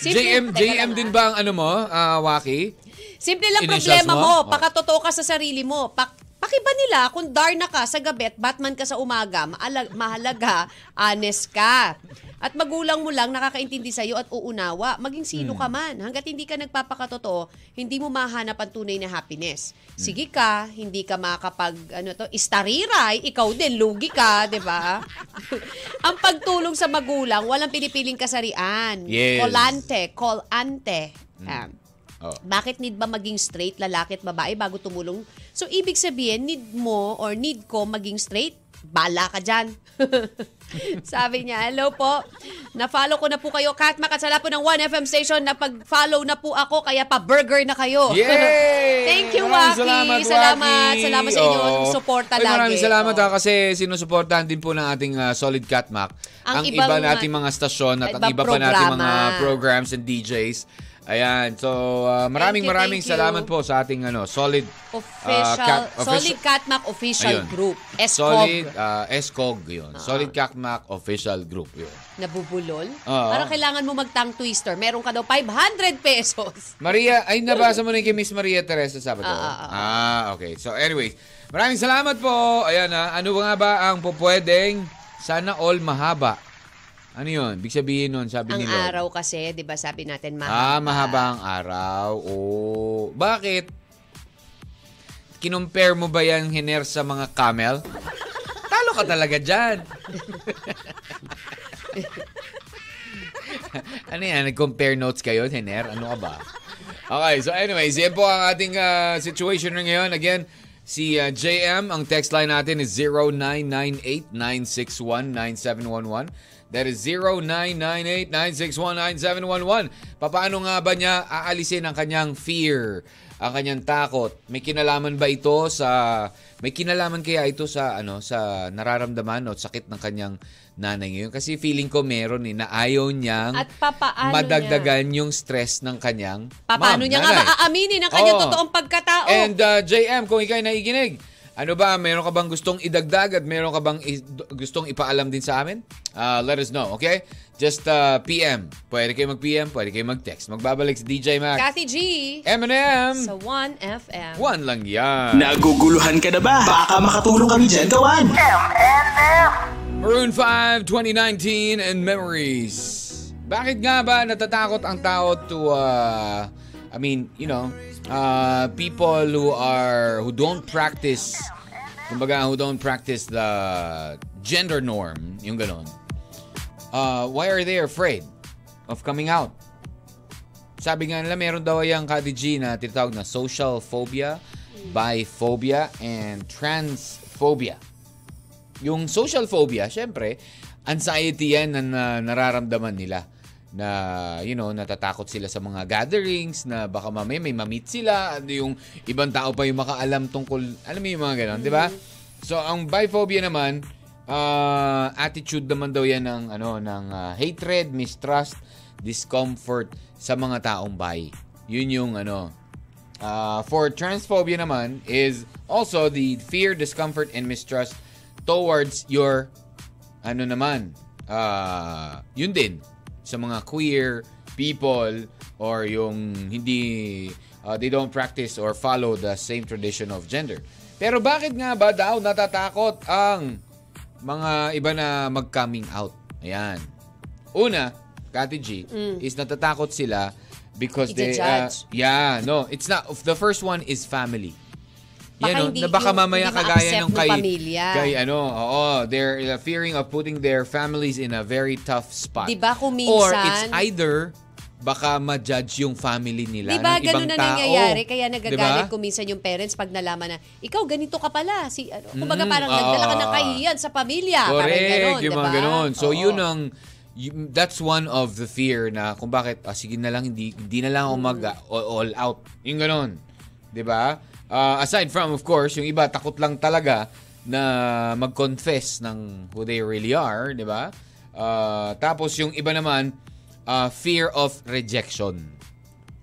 JM teka JM lang, din ah. ba ang ano mo, ah, Waki? Simple lang Initials problema mo? mo. Oh. Pakatotoo ka sa sarili mo. Pak Pakiba nila kung Darna ka sa gabi at Batman ka sa umaga, maalag, mahalaga, honest ka. At magulang mo lang nakakaintindi sa'yo at uunawa, maging sino Hmm. ka man. Hanggat hindi ka nagpapakatotoo, hindi mo mahanap ang tunay na happiness. Hmm. Sige ka, hindi ka makakapag, ano to, istariray, ikaw din, lugi ka, di ba? ang pagtulong sa magulang, walang pinipiling kasarian. Yes. Kolante, call ante. Ah. Oh. Bakit need ba maging straight, lalaki at babae bago tumulong? So, ibig sabihin, need mo or need ko maging straight? Bala ka dyan. Sabi niya, hello po. Na-follow ko na po kayo. Kat Makatsala po ng 1FM station. Napag-follow na po ako, kaya pa-burger na kayo. Yay! Thank you, Waki. Salamat, Salamat. Waki. Salamat sa inyo. Oo. Suporta Ay, lagi. Maraming salamat Oo. ha, kasi sinusuportahan din po ng ating ah, Solid Catmac. Ang Ang, ibang iba nating mga stasyon at ang iba pa nating mga programa. programs and DJs Ayan. So, uh, maraming you, maraming you. salamat po sa ating ano, solid Official, uh, Cat- Solid Catmac Official Ayun. Group. ESCOG. Solid uh, ESCOG yun. Solid Catmac official group yun. Nabubulol. Oo. Parang kailangan mo mag-tongue twister. Meron ka daw 500 pesos. Maria, ay nabasa mo na yung kay Miss Maria Teresa Sabado. Ah, ah, ah. Ah, okay. So anyways, maraming salamat po. Ayan ha. Ano nga ba ang pupwedeng sana all mahaba? Ano yun? Big sabihin nun, sabi Ang ni Lord. araw kasi, di ba sabi natin, mahaba. Ah, mahaba ang araw. Oh. Bakit? Kinumpare mo ba yan, Hiner, sa mga camel? Talo ka talaga dyan. ano yan? Nag-compare notes kayo, Hiner? Ano ka ba? Okay, so anyways, yan po ang ating ah, situation ngayon. Again, si ah, JM, ang text line natin is 0998-961-9711. That is 0998-961-9711. Paano nga ba niya aalisin ang kanyang fear, ang kanyang takot? May kinalaman ba ito sa may kinalaman kaya ito sa ano sa nararamdaman o sakit ng kanyang nanay ngayon? Kasi feeling ko meron eh na ayaw niyang At papaano madagdagan yung stress ng kanyang Paano ma'am, niya nga ba aaminin ang kanyang Oo. totoong pagkatao? And uh, JM, kung ikaw ay naikinig, ano ba, meron ka bang gustong idagdag at meron ka bang i- gustong ipaalam din sa amin? Uh, let us know, okay? Just uh, PM. Pwede kayo mag-PM, pwede kayo mag-text. Magbabalik si DJ Mac. Kathy G. M&M. Sa 1FM. One lang yan. Naguguluhan ka na ba? Baka makatulong kami dyan gawan. M&M. Maroon 5, 2019 and Memories. Bakit nga ba natatakot ang tao to, uh, I mean, you know, uh, people who are, who don't practice, kumbaga, who don't practice the gender norm, yung ganon. Uh, why are they afraid of coming out? Sabi nga nila, meron daw yung Kati G na tinatawag na social phobia, biphobia, and transphobia. Yung social phobia, syempre, anxiety yan na, na nararamdaman nila na you know natatakot sila sa mga gatherings na baka mamaya may mamit sila ano yung ibang tao pa yung makaalam tungkol alam mo yung mga ganon di ba? So ang biphobia naman ah, attitude naman daw yan ng ano ng ah, hatred mistrust discomfort sa mga taong bi yun yung ano Uh, for transphobia naman is also the fear, discomfort, and mistrust towards your ano naman, uh, yun din sa mga queer people or yung hindi uh, they don't practice or follow the same tradition of gender. Pero bakit nga ba daw natatakot ang mga iba na mag-coming out? Ayan. Una, Kati G, is natatakot sila because they uh, yeah, no, it's not the first one is family. Baka Yan, no, hindi na baka yung- mamaya hindi kagaya ng kay pamilya. kay ano, oo, they're uh, fearing of putting their families in a very tough spot. Di ba kung Or minsan- it's either baka ma-judge yung family nila Di ba ng ibang ganun na tao. nangyayari? Kaya nagagalit Diba? kung minsan yung parents pag nalaman na, ikaw ganito ka pala. Si, ano, kumbaga Mm, parang ah, nagdala ka ng ah. kahiyan sa pamilya. parang Correct, ganon, yung mga diba? ganon. So Oo. yun ang that's one of the fear na kung bakit ah, sige na lang hindi hindi na lang ako mag Mm. out. Yung ganon. 'Di Ah, aside from of course, yung iba takot lang talaga na mag-confess ng who they really are, 'di ba? Ah, tapos yung iba naman ah, fear of rejection.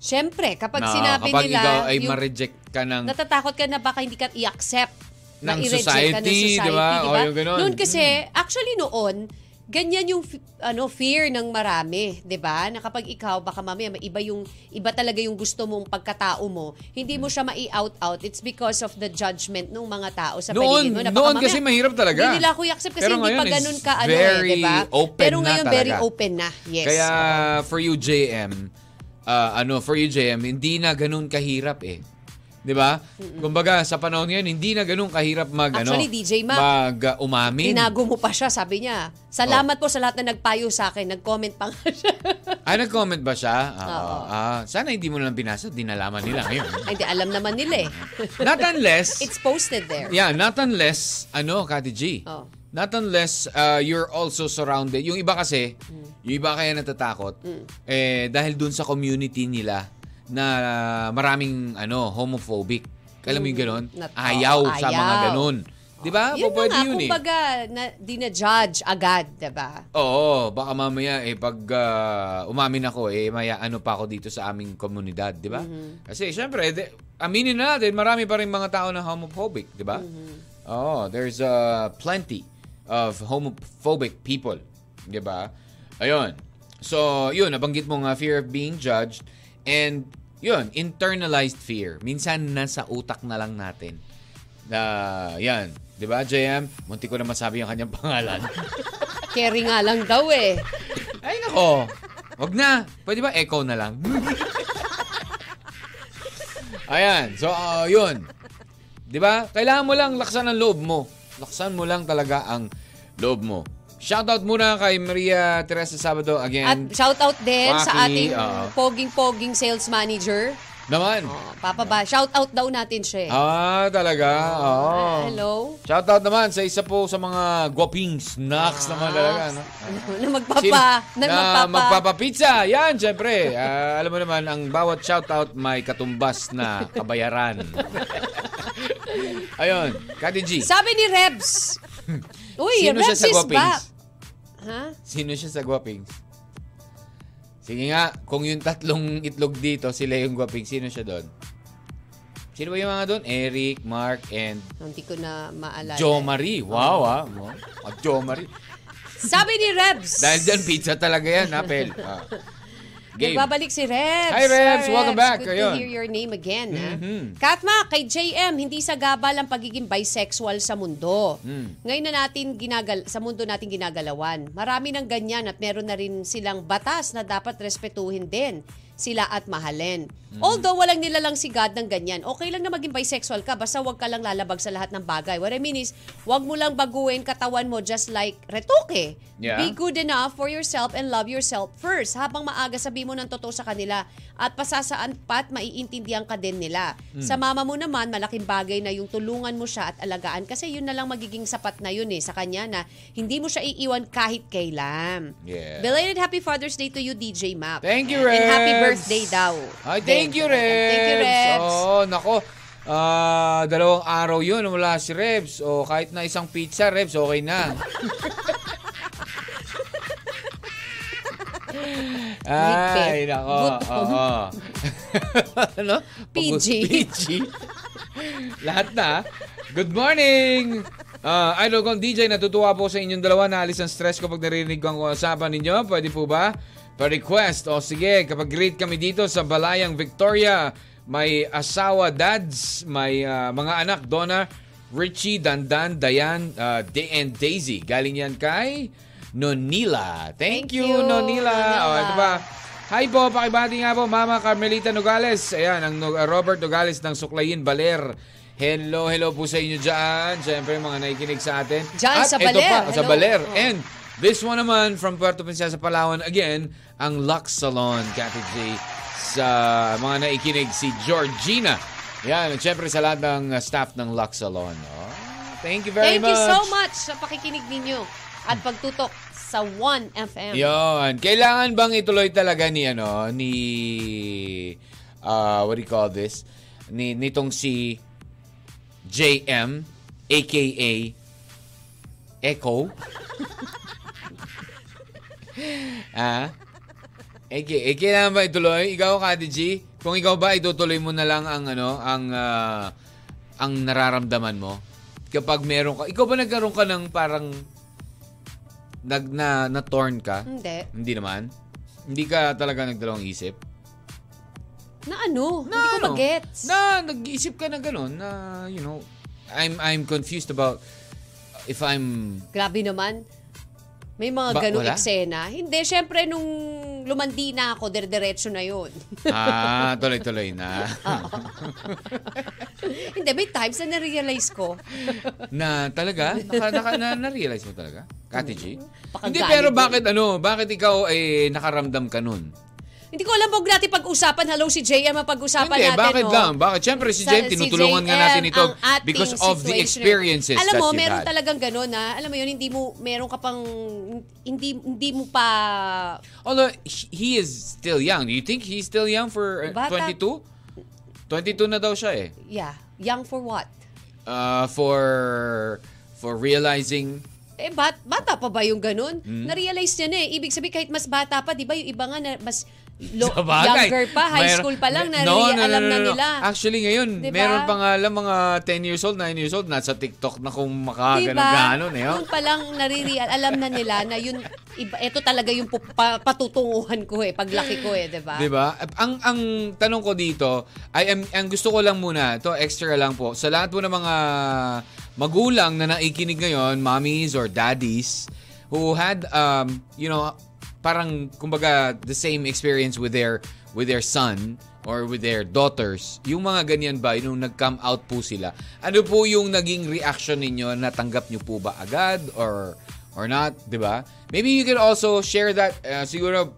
Siyempre, kapag Na sinabi kapag nila, ikaw ay yung, ma-reject ka ng natatakot ka na baka hindi ka i-accept na Ng i-reject ka ng society, society, di ba? di O, yung ganon. Noon kasi, actually noon, ganyan yung ano fear ng marami, 'di ba? Na kapag ikaw baka mamaya may iba yung iba talaga yung gusto mong pagkatao mo, hindi mo siya mai-out out. It's because of the judgment ng mga tao sa paligid mo. Na noon mamaya, kasi mahirap talaga. Hindi nila ako i-accept kasi Pero hindi pa ganun ka ano eh, 'di ba? Pero ngayon very open na. Yes. Kaya for you JM, uh, ano for you JM, hindi na ganun kahirap eh. 'Di ba? Kumbaga sa panahon ngayon hindi na ganun kahirap mag Actually, ano, DJ Mac, mag uh, umamin. Tinago mo pa siya, sabi niya. Salamat po sa lahat na nagpayo sa akin. Nag-comment pa nga siya. Ay, nag-comment ba siya? Ah, Oo. ah, sana hindi mo lang binasa, di nalaman nila ngayon. Ay, Hindi, alam naman nila eh. Not unless, It's posted there. yeah, not unless, ano, Kati G, Oh. not unless uh, you're also surrounded. Yung iba kasi, Mm. yung iba kaya natatakot, eh, dahil dun sa community nila na maraming, ano, homophobic. Alam mo yung? Mm. Nat- Ayaw oo, sa mga ayaw. ganon. Di ba? Yun na Pwede nga, yun eh. kumbaga, na, di na judge agad, di ba? Oo, baka mamaya eh pag ah, umamin ako eh maya ano pa ako dito sa aming komunidad, di ba? Kasi syempre, de, aminin na natin, marami pa rin mga tao na homophobic, di ba? Oo, there's uh, plenty of homophobic people, di ba? Ayun. So, yun, nabanggit mo nga fear of being judged and yun, internalized fear. Minsan nasa utak na lang natin. Na, yan, di ba, JM? Munti ko na masabi yung kanyang pangalan. Carry nga lang daw eh. Ay, nako. Wag na. Pwede ba echo na lang? Ayan. So, uh, yun. Di ba? Kailangan mo lang laksan ang loob mo. Laksan mo lang talaga ang loob mo. Shoutout muna kay Maria Teresa Sabado At again. shout out din sa Waki, ating oo. poging-poging sales manager. Naman. Oh, Papa ba, shout out daw natin siya. eh. Ah, talaga? Oo. Ah, hello. Shoutout naman sa isa po sa mga guwaping snacks naman talaga. No? na magpapa, Sino- na, na magpapa. magpapapizza. Yan, syempre. Ah, alam mo naman, ang bawat shoutout may katumbas na kabayaran. Ayun, Kati G. Sabi ni Rebs. Uy, Sino siya Rebs sa is Guapings? back. Ha? Sino siya sa Guapings? Sige nga, kung yung tatlong itlog dito, sila yung Guapings, sino siya doon? Sino ba yung mga doon? Eric, Mark, and Hindi ko na maalala. Jo Marie. Wow, ah. Mo. Ah, Jo Marie. Sabi ni Rebs. Dahil dyan, pizza talaga yan, ha, Pel? Ah. Game. Nagbabalik si Rebs. Hi, Rebs. Welcome back. Good Ayun. to hear your name again. ha? Mhm. Katma, kay JM, hindi sa gabal ang pagiging bisexual sa mundo. Mm. Ngayon na natin ginagal sa mundo natin ginagalawan. Marami ng ganyan at meron na rin silang batas na dapat respetuhin din sila at mahalin. Mm. Although walang nilalang si God ng ganyan, okay lang na maging bisexual ka basta wag ka lang lalabag sa lahat ng bagay. What I mean is, wag mo lang baguhin katawan mo just like retoke. Yeah. Be good enough for yourself and love yourself first. Habang maaga sabi mo ng totoo sa kanila at pasasaan pat maiintindihan ka din nila. Hmm. Sa mama mo naman, malaking bagay na yung tulungan mo siya at alagaan kasi yun na lang magiging sapat na yun eh sa kanya na hindi mo siya iiwan kahit kailan. Yeah. Belated Happy Father's Day to you, DJ Map. Thank you, And happy. Birthday daw. Ay, thank you, Rebs. Thank you, Rebs. Oo, nako. Ah, dalawang araw yun, wala si Rebs. O kahit na isang pizza, Rebs, okay na. Ay, nako. Good. Oo. ano? PG. PG. Lahat na. Good morning! Ah, idol kong DJ, natutuwa po sa inyong dalawa na alis ang stress ko pag narinig ko ang usapan ninyo. Pwede po ba? Pa-request. O sige, kapag greet kami dito sa Balayang Victoria, may asawa, dads, may ah, mga anak, Donna, Richie, Dandan, Dayan, ah, Day and Daisy. Galing yan kay Nonila. Thank, Thank you, you, Nonila. Nonila. O, ito ba? Hi po, pakibati nga po, Mama Carmelita Nogales. Ayan, ang uh, Robert Nogales ng Suklayin, Baler. Hello, hello po sa inyo dyan. Siyempre, mga nakikinig sa atin. Dyan At sa ito Baler. pa, sa Hello. Baler. Oh. And this one naman from Puerto Princesa, Palawan. Again, ang Lux Salon, Cathy J. Sa mga naikinig, si Georgina. Yan, at siyempre sa lahat ng staff ng Lux Salon. Oh, thank you very Thank much. you so much sa pakikinig ninyo at pagtutok sa 1FM. Yon. Kailangan bang ituloy talaga ni ano ni uh, what do you call this? Ni nitong si JM aka Echo. ah? Eke, eh, kailangan ba ituloy? Ikaw, Kati G, kung ikaw ba, itutuloy mo na lang ang ano, ang ah, ang nararamdaman mo. Kapag meron ka, ikaw ba nagkaroon ka ng parang nag na, na torn ka? Hindi. Hindi naman. Hindi ka talaga nagdalawang isip. Na ano? Na, Hindi ko ano, magets. Na nag-iisip ka na gano'n na you know, I'm I'm confused about if I'm Grabe naman. May mga Ba- ganong wala? eksena. Hindi, syempre nung lumandi na ako, dire-diretso na yun. ah, tuloy-tuloy na. Hindi, may times na na-realize ko. na talaga? Naka, naka, na, na-realize mo talaga? Kati G? Baka Hindi, pero bakit ano? Bakit ikaw eh nakaramdam ka nun? Hindi ko alam, huwag natin pag-usapan. Hello, si JM ang pag-usapan Hindi, natin. bakit no? lang? Bakit? Siyempre si Sa- Jem, tinutulungan nga JM, natin ito ang ating because of the situation. experiences Alam that mo, you've meron had. talagang gano'n na, alam mo yun, hindi mo, meron ka pang, hindi, hindi mo pa, Although, he is still young. Do you think he's still young for uh, Bata. 22? 22 na daw siya eh. yeah, young for what? uh, for for realizing Eh, bat, bata pa ba yung ganun? Hmm. Na-realize niya na eh. Ibig sabihin, kahit mas bata pa, di ba yung iba nga na mas lo- Sa bagay. younger pa, high Mayroon- school pa lang, na No, no, no, alam no, na no. nila. Actually, ngayon, Diba? meron pa nga lang mga 10 years old, 9 years old, nasa TikTok na kung makaganon-ganon eh. oh. Yung palang naririal, alam na nila na yun, iba, ito talaga yung pa- patutunguhan ko eh, paglaki ko eh, di ba? Di ba? Ang ang tanong ko dito, ay ang, ang gusto ko lang muna, to extra lang po, sa lahat po ng mga magulang na naikinig ngayon, mommies or daddies, who had, um, you know, parang, kumbaga, the same experience with their, with their son or with their daughters, yung mga ganyan ba, yung nag-come out po sila, ano po yung naging reaction ninyo, natanggap nyo po ba agad or or not, di ba? Maybe you can also share that, uh, siguro,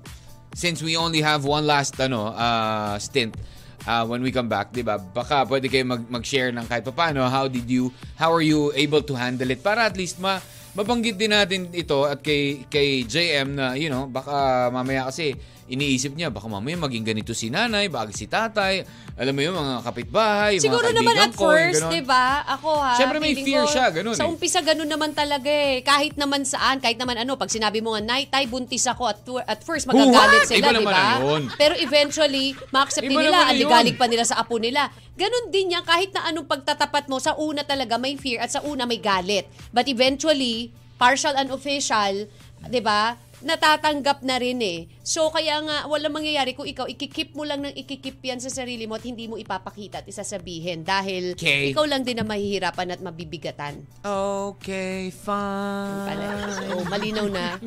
since we only have one last ano uh, stint uh, when we come back, 'di ba? Baka pwede kayo mag- mag-share ng kahit paano how did you how are you able to handle it para at least ma mabanggit din natin ito at kay kay JM na you know baka mamaya kasi iniisip niya baka mamaya maging ganito si nanay, baka si tatay, alam mo yung mga kapitbahay, Siguro mga naman at ko, yung first, di ba? Ako ha. Siyempre may fear ko, siya, ganun Sa eh. umpisa, ganun naman talaga eh. Kahit naman saan, kahit naman ano, pag sinabi mo nga, Nay, tay, buntis ako, at, at first magagalit What? sila, di ba? yun. Pero eventually, ma-accept nila, aligalig yun. pa nila sa apo nila. Ganun din yan, kahit na anong pagtatapat mo, sa una talaga may fear at sa una may galit. But eventually, partial and official, di ba? natatanggap na rin eh. So kaya nga walang mangyayari kung ikaw ikikip mo lang ng ikikip yan sa sarili mo at hindi mo ipapakita at isasabihin dahil Okay. ikaw lang din ang mahihirapan at mabibigatan. Okay, fine. Pala. So malinaw na.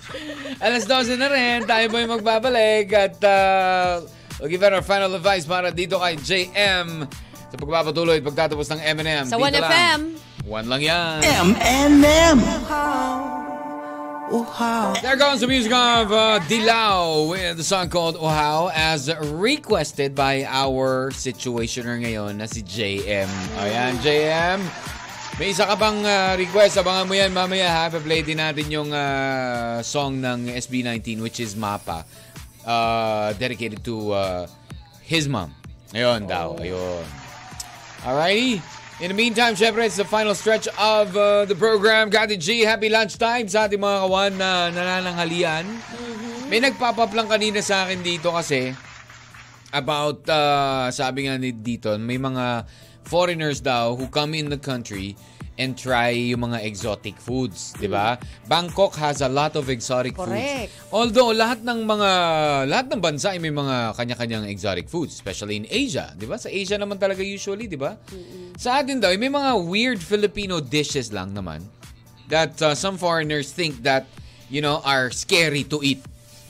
Alas 12 na rin, tayo po yung magbabalik at uh, we'll give out our final advice para dito kay JM sa pagpapatuloy at pagtatapos ng M&M. Sa Dito 1FM. lang. One lang yan. M&M. There goes the music of uh, Dilaw with the song called Ohaw as requested by our situationer ngayon na si JM. Ayan, JM. May isa ka bang uh, request? Abangan mo yan mamaya ha. Pa-play din natin yung uh, song ng SB19 which is Mapa. Uh, dedicated to uh, his mom. Ayun daw. Ayun. Alrighty. In the meantime, syempre, it's the final stretch of uh, the program. Kati G, happy lunchtime sa ating mga kawan na nanananghalian. May nagpop-up lang kanina sa akin dito kasi about, uh, sabi nga dito, may mga foreigners daw who come in the country and try yung mga exotic foods, 'di ba? Bangkok has a lot of exotic Correct. foods. Although lahat ng mga lahat ng bansa ay may mga kanya-kanyang exotic foods, especially in Asia, 'di ba? Sa Asia naman talaga usually, 'di ba? Sa atin daw, may mga weird Filipino dishes lang naman that uh, some foreigners think that, you know, are scary to eat.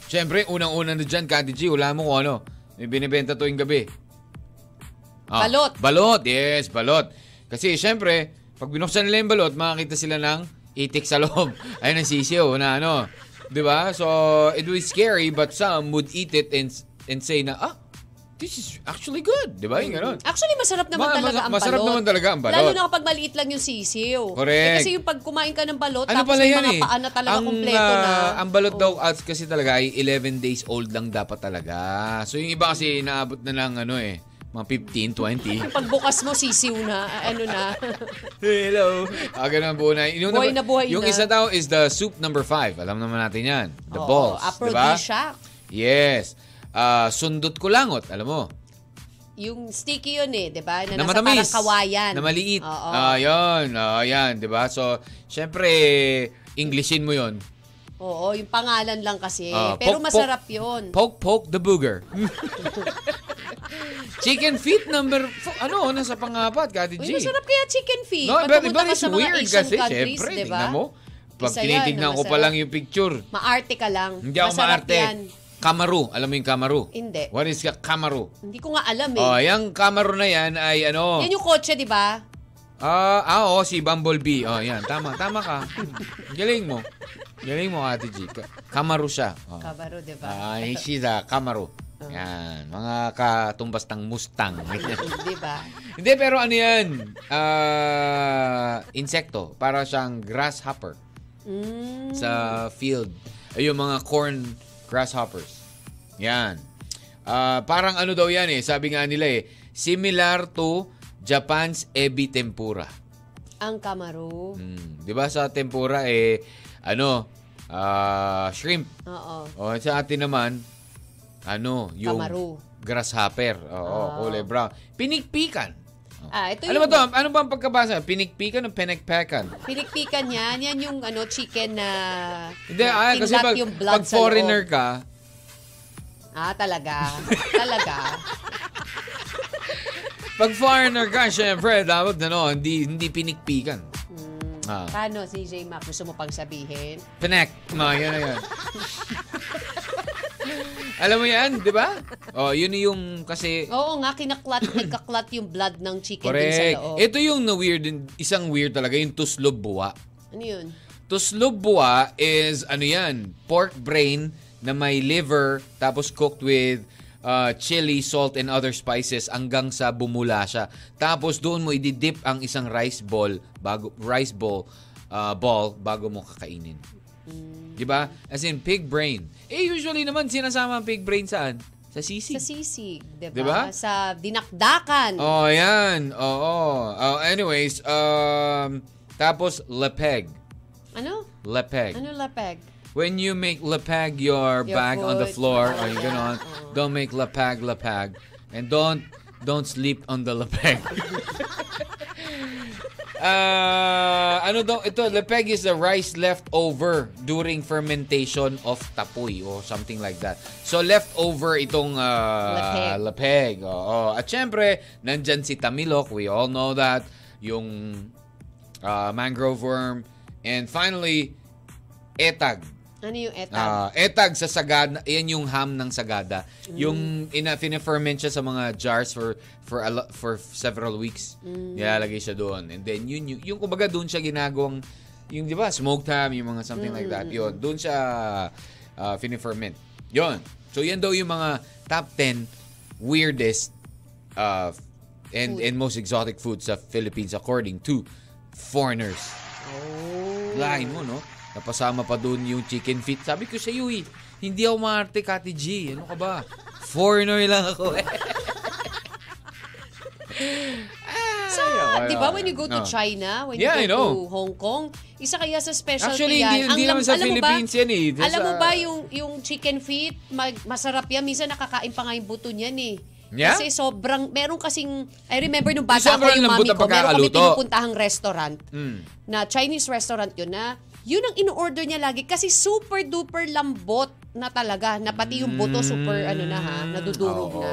Siyempre, unang-una na dyan, Kati G, wala mo kung ano. May binibenta tuwing gabi. Ah, Balot. Balot, yes, balot. Kasi siyempre, pag binuksan nila yung balot, makakita sila ng itik sa loob. Ayun ang sisiyo na ano. 'Di ba? So, it was scary but some would eat it and, and say na, ah, this is actually good. 'Di ba? Yung ganun. Actually, masarap naman Ma- talaga mas- ang masarap balot. naman talaga ang balot. Lalo na kapag maliit lang yung sisiw. Correct. Eh, kasi yung pag kumain ka ng balot, Ano tapos pala yan mga eh? paa na talaga ang, kompleto na. ah, ang balot Oh. daw at kasi talaga ay 11 days old lang dapat talaga. So yung iba kasi naabot na lang ano eh, mga 15, 20. Pagbukas mo, sisiw na. ah, Ano na. Hello. Ah, ganun po na. Yung, Buhay na buhay yung na. isa daw is the soup number 5. Alam naman natin yan. The Oo, balls. Diba? aphrodisiac. Yes. Ah, sundot kulangot. Alam mo. Yung sticky yun eh, di ba? Na, na nasa matamis. parang kawayan. Na maliit. Oo. Ah, yun. Ah, yan. Diba? So, syempre, Englishin mo yun. Oo, yung pangalan lang kasi. Ah, Pero poke, masarap poke, yun. Poke, poke the booger. Chicken feet number, fo- ano, nasa pangapat, Kati Uy, G. masarap kaya chicken feet. No, Pag but, but it's sa mga weird Asian kasi, countries, syempre, di ba? tingnan mo. Pag Isa tinitignan na ko pa lang yung picture, Maarte ka lang. hindi ako Masarap maarte. yan. Kamaru. Alam mo yung kamaru? Hindi. What is ka- kamaru? Hindi ko nga alam eh. Oh, yung kamaru na yan ay ano? Yan yung kotse, di ba? Ah, ah, oo, si Bumblebee. Oh, yan. Tama, tama ka. Galing mo. Galing mo, Ate G. Ka- Kamaru siya. Oh. Kabaro, di ba? Ah, she's a Kamaru. Yan. Mga katumbas ng Mustang. di ba? Hindi, pero ano yan? Ah, insekto. Para siyang grasshopper Mm. sa field. Yung mga corn grasshoppers. Yan. Ah, parang ano daw yan eh. Sabi nga nila eh. Similar to Japan's ebi tempura. Ang kamaru. Mm, 'Di ba sa tempura eh ano, ah, shrimp. Oo. O sa atin naman ano, yung Kamaru. grasshopper. Oo, Ah. kulay brown. Pinikpikan. Ah, ito Ano yung ba to? Ano ba ang pagkabasa? Pinikpikan o pinekpekan? pinikpikan yan. Yan yung ano, chicken na Hindi, ah, kasi pag, yung blood pag foreigner ka, Ah, talaga. talaga. pag foreigner ka, syempre, dapat ano, hindi, hindi pinikpikan. Hmm. Ah. Paano, CJ Mac? Gusto mo pang sabihin? Pinek. No, yan yan. Alam mo yan, di ba? Oh, yun yung kasi... Oo nga, kinaklat, nagkaklat yung blood ng chicken din sa Correct. loob. Ito yung na weird, isang weird talaga, yung tuslob buwa. Ano yun? Tuslob buwa is, ano yan, pork brain na may liver, tapos cooked with uh, chili, salt, and other spices hanggang sa bumula siya. Tapos doon mo ididip ang isang rice ball, bago, rice ball, uh, ball, bago mo kakainin. Di ba? As in, pig brain. Eh, usually naman, sinasama ang pig brain saan? Sa sisig. Sa sisig, di ba? Diba? Sa dinakdakan. Oh, yan. Oo. Oh, anyways, um, tapos lepeg. Ano? Lepeg. Ano lapeg? When you make lepeg your, Your bag on the floor, Oh, or you ganon, don't make lepeg, lepeg. And don't, don't sleep on the lepeg. Ah, ano daw, ito, lepeg is the rice left over during fermentation of tapoy or something like that. So, left over itong ah, Lepeg. lepeg. Oo. At syempre, nandyan si tamilok. We all know that. Yung ah, mangrove worm. And finally, etag. Ano yung etag? Ah, etag sa sagada, yan yung ham ng sagada. Yung ina ferment siya sa mga jars for for a lo- for several weeks. Nilalagay siya doon. And then yun yung, yung kumbaga doon siya ginagawang yung 'di ba, smoked ham, yung mga something like that. Yun, doon siya uh, ferment. Yun. So yan daw yung mga top 10 weirdest uh, and Food. and most exotic foods sa Philippines according to foreigners. oh. Lain mo, no? Napasama pa doon yung chicken feet. Sabi ko sa iyo eh, hindi ako maarte, Kati G. Ano ka ba? Foreigner lang ako eh. Ay, di ba, when you go to no. China, when Yeah, you go to Hong Kong, isa kaya sa specialty Actually, yan. hindi, Ang hindi naman sa alam mo ba- Philippines yan eh. Alam mo ba yung yung chicken feet, mag, masarap yan. Minsan nakakain pa nga yung buto niyan eh. Yeah? Kasi sobrang, meron kasing, I remember nung bata ako Sobrang yung mami ko, meron kami pinupuntahang restaurant Mm. na Chinese restaurant yun na yun ang in-order niya lagi kasi super duper lambot na talaga na pati yung buto super ano na ha nadudurog Oo. na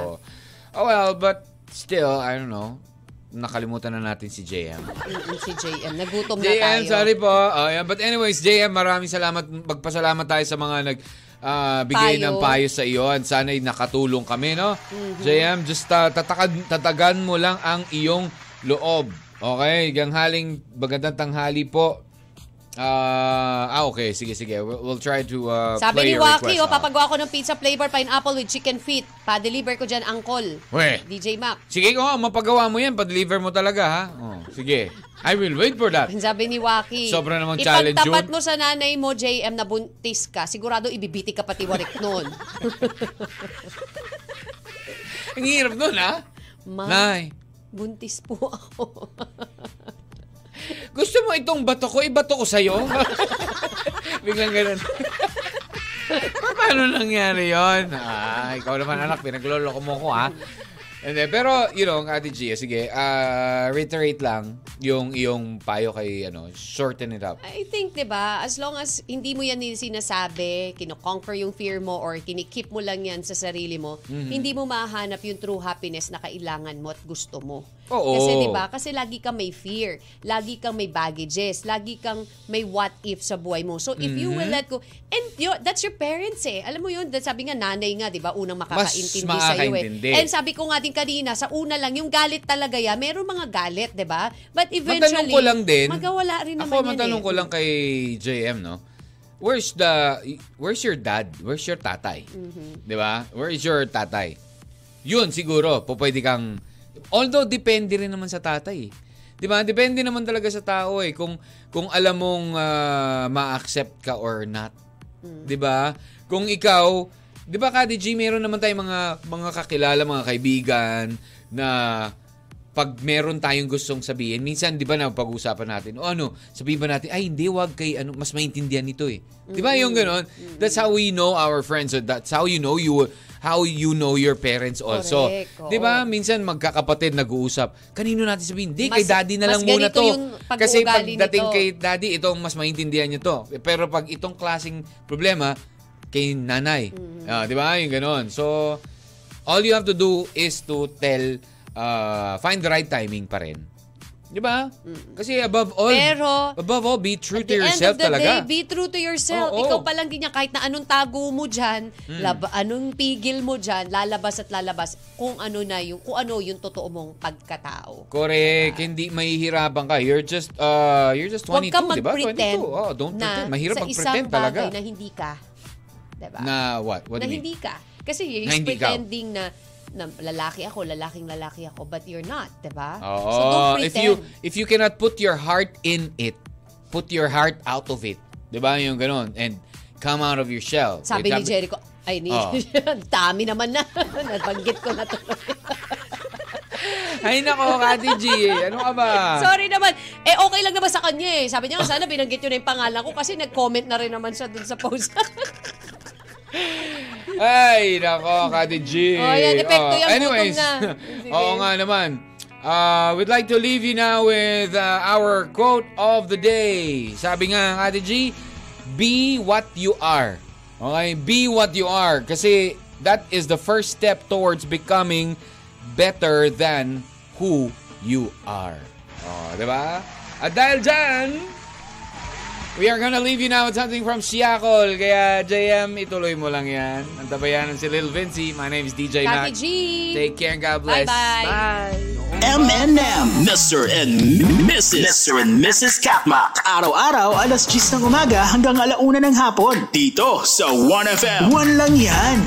Oh well, but still, I don't know. Nakalimutan na natin si JM. Mm, si JM nagutom na JM, tayo sorry po. Oh, yeah. But anyways, JM, maraming salamat. Magpasalamat tayo sa mga nag ah, bigay Payo. ng payo sa iyo. And sana'y nakatulong kami, no? Mm-hmm. JM, just uh, tatakad, tatagan mo lang ang iyong loob. Okay? Ganghaling bagandang tanghali po. Ah, ah, okay. Sige, sige. We'll, we'll try to uh, Sabi play ni Waki, oh, papagawa ko ng pizza flavor pineapple with chicken feet. Pa-deliver ko dyan, Uncle. Weh. DJ Mac. Sige ko, mapagawa mo yan. Pa-deliver mo talaga, ha? Oh, sige. I will wait for that. Sabi ni Waki, Sobra namang challenge ipagtapat yun. mo sa nanay mo, JM, na buntis ka, sigurado ibibiti ka pati warik nun. Ang hirap nun, ha? Ma, Nay, buntis po ako. gusto mo itong bato ko? Ibato ko sa'yo? Biglang ganun. Paano nangyari yon? Ah, ikaw naman anak, pinagloloko mo ko ha. Hindi, pero, you know, Ate Gia, sige, ah, reiterate lang yung iyong payo kay, ano, shorten it up. I think, di ba, as long as hindi mo yan sinasabi, kino-conquer yung fear mo or kinikip mo lang yan sa sarili mo, Mhm. hindi mo mahanap yung true happiness na kailangan mo at gusto mo. Oo. Kasi di ba, kasi lagi kang may fear, lagi kang may baggages, lagi kang may what if sa buhay mo. So if you will Mhm. let go, and yun, that's your parents eh. Alam mo yun, that sabi nga nanay nga, di ba, unang makakaintindi Mas sa iyo eh. And sabi ko nga din kanina, sa una lang, yung galit talaga yan, meron mga galit, di ba? But eventually, Matanong ko lang din. magawala rin naman Ako, yan matanong eh. ko lang kay JM, no? Where's the, where's your dad? Where's your tatay? Mm-hmm. Di ba? Where is your tatay? Yun, siguro, po pwede kang, although depende rin naman sa tatay. eh. Di ba? Depende naman talaga sa tao eh. Kung, kung alam mong ah, ma-accept ka or not. Mm. Di ba? Kung ikaw, di ba Kadi G, meron naman tayong mga, mga kakilala, mga kaibigan na pag meron tayong gustong sabihin, minsan 'di ba na pag-usapan natin, o ano, sabihin ba natin, ay hindi wag kay ano, mas maintindihan nito eh. 'Di ba yung gano'n? That's how we know our friends. That's how you know you how you know your parents also. Correct. 'Di ba? Minsan magkakapatid nag-uusap. Kanino natin sabihin? Hindi kay daddy na lang muna to. Kasi pagdating nito. kay daddy, itong mas maintindihan niya to. Pero pag itong klasing problema kay nanay. Mm-hmm. Ah, 'di ba? Yung gano'n. So all you have to do is to tell uh, find the right timing pa rin. 'Di ba? Kasi above all Pero, above all be true At to the yourself end of the talaga. day, be true to yourself. Oo. Ikaw pa lang din yan, kahit na anong tago mo dyan, Hmm. lab- anong pigil mo dyan, lalabas at lalabas kung ano na yung, kung ano yung totoo mong pagkatao. Correct. Hindi mahihirapan ka. You're just uh you're just 22, Huwag kang 'di ba? mag-pretend 22. Oh, don't na pretend. Mahirap sa mag-pretend talaga. na hindi ka. Diba? Na what? What na hindi ka. Kasi you're hindi ka. pretending na, na lalaki ako, lalaking lalaki ako, but you're not, diba? Oo. so don't if you if you cannot put your heart in it, put your heart out of it. 'Di ba? Yung ganun. And come out of your shell. Sabi ni Jericho, ay, ni, dami naman na. Nabanggit ko na to. Ay nako, Kati G. Ano ka ba? Sorry naman. Eh, okay lang naman sa kanya eh. Sabi niya, sana binanggit yun na yung pangalan ko kasi nag-comment na rin naman siya dun sa post. Ay, nako, Kati G. Oh, yan, epekto yan, Anyways, na. Oo nga naman. Uh, we'd like to leave you now with uh, our quote of the day. Sabi nga, Kati G, be what you are. Okay? Be what you are. Kasi that is the first step towards becoming better than who you are. Oh, di ba? At dahil dyan, We are gonna leave you now with something from Siakol. Kaya, JM, ituloy mo lang yan. Ang tabayanan si Lil Vinci. My name is DJ Max. G. Take care and God bless. Bye-bye. Bye. M&M, Mr. and Mrs. Mr. and Mrs. Katmak. Araw-araw, alas 10 ng umaga hanggang alauna ng hapon. Dito sa 1FM. One lang yan.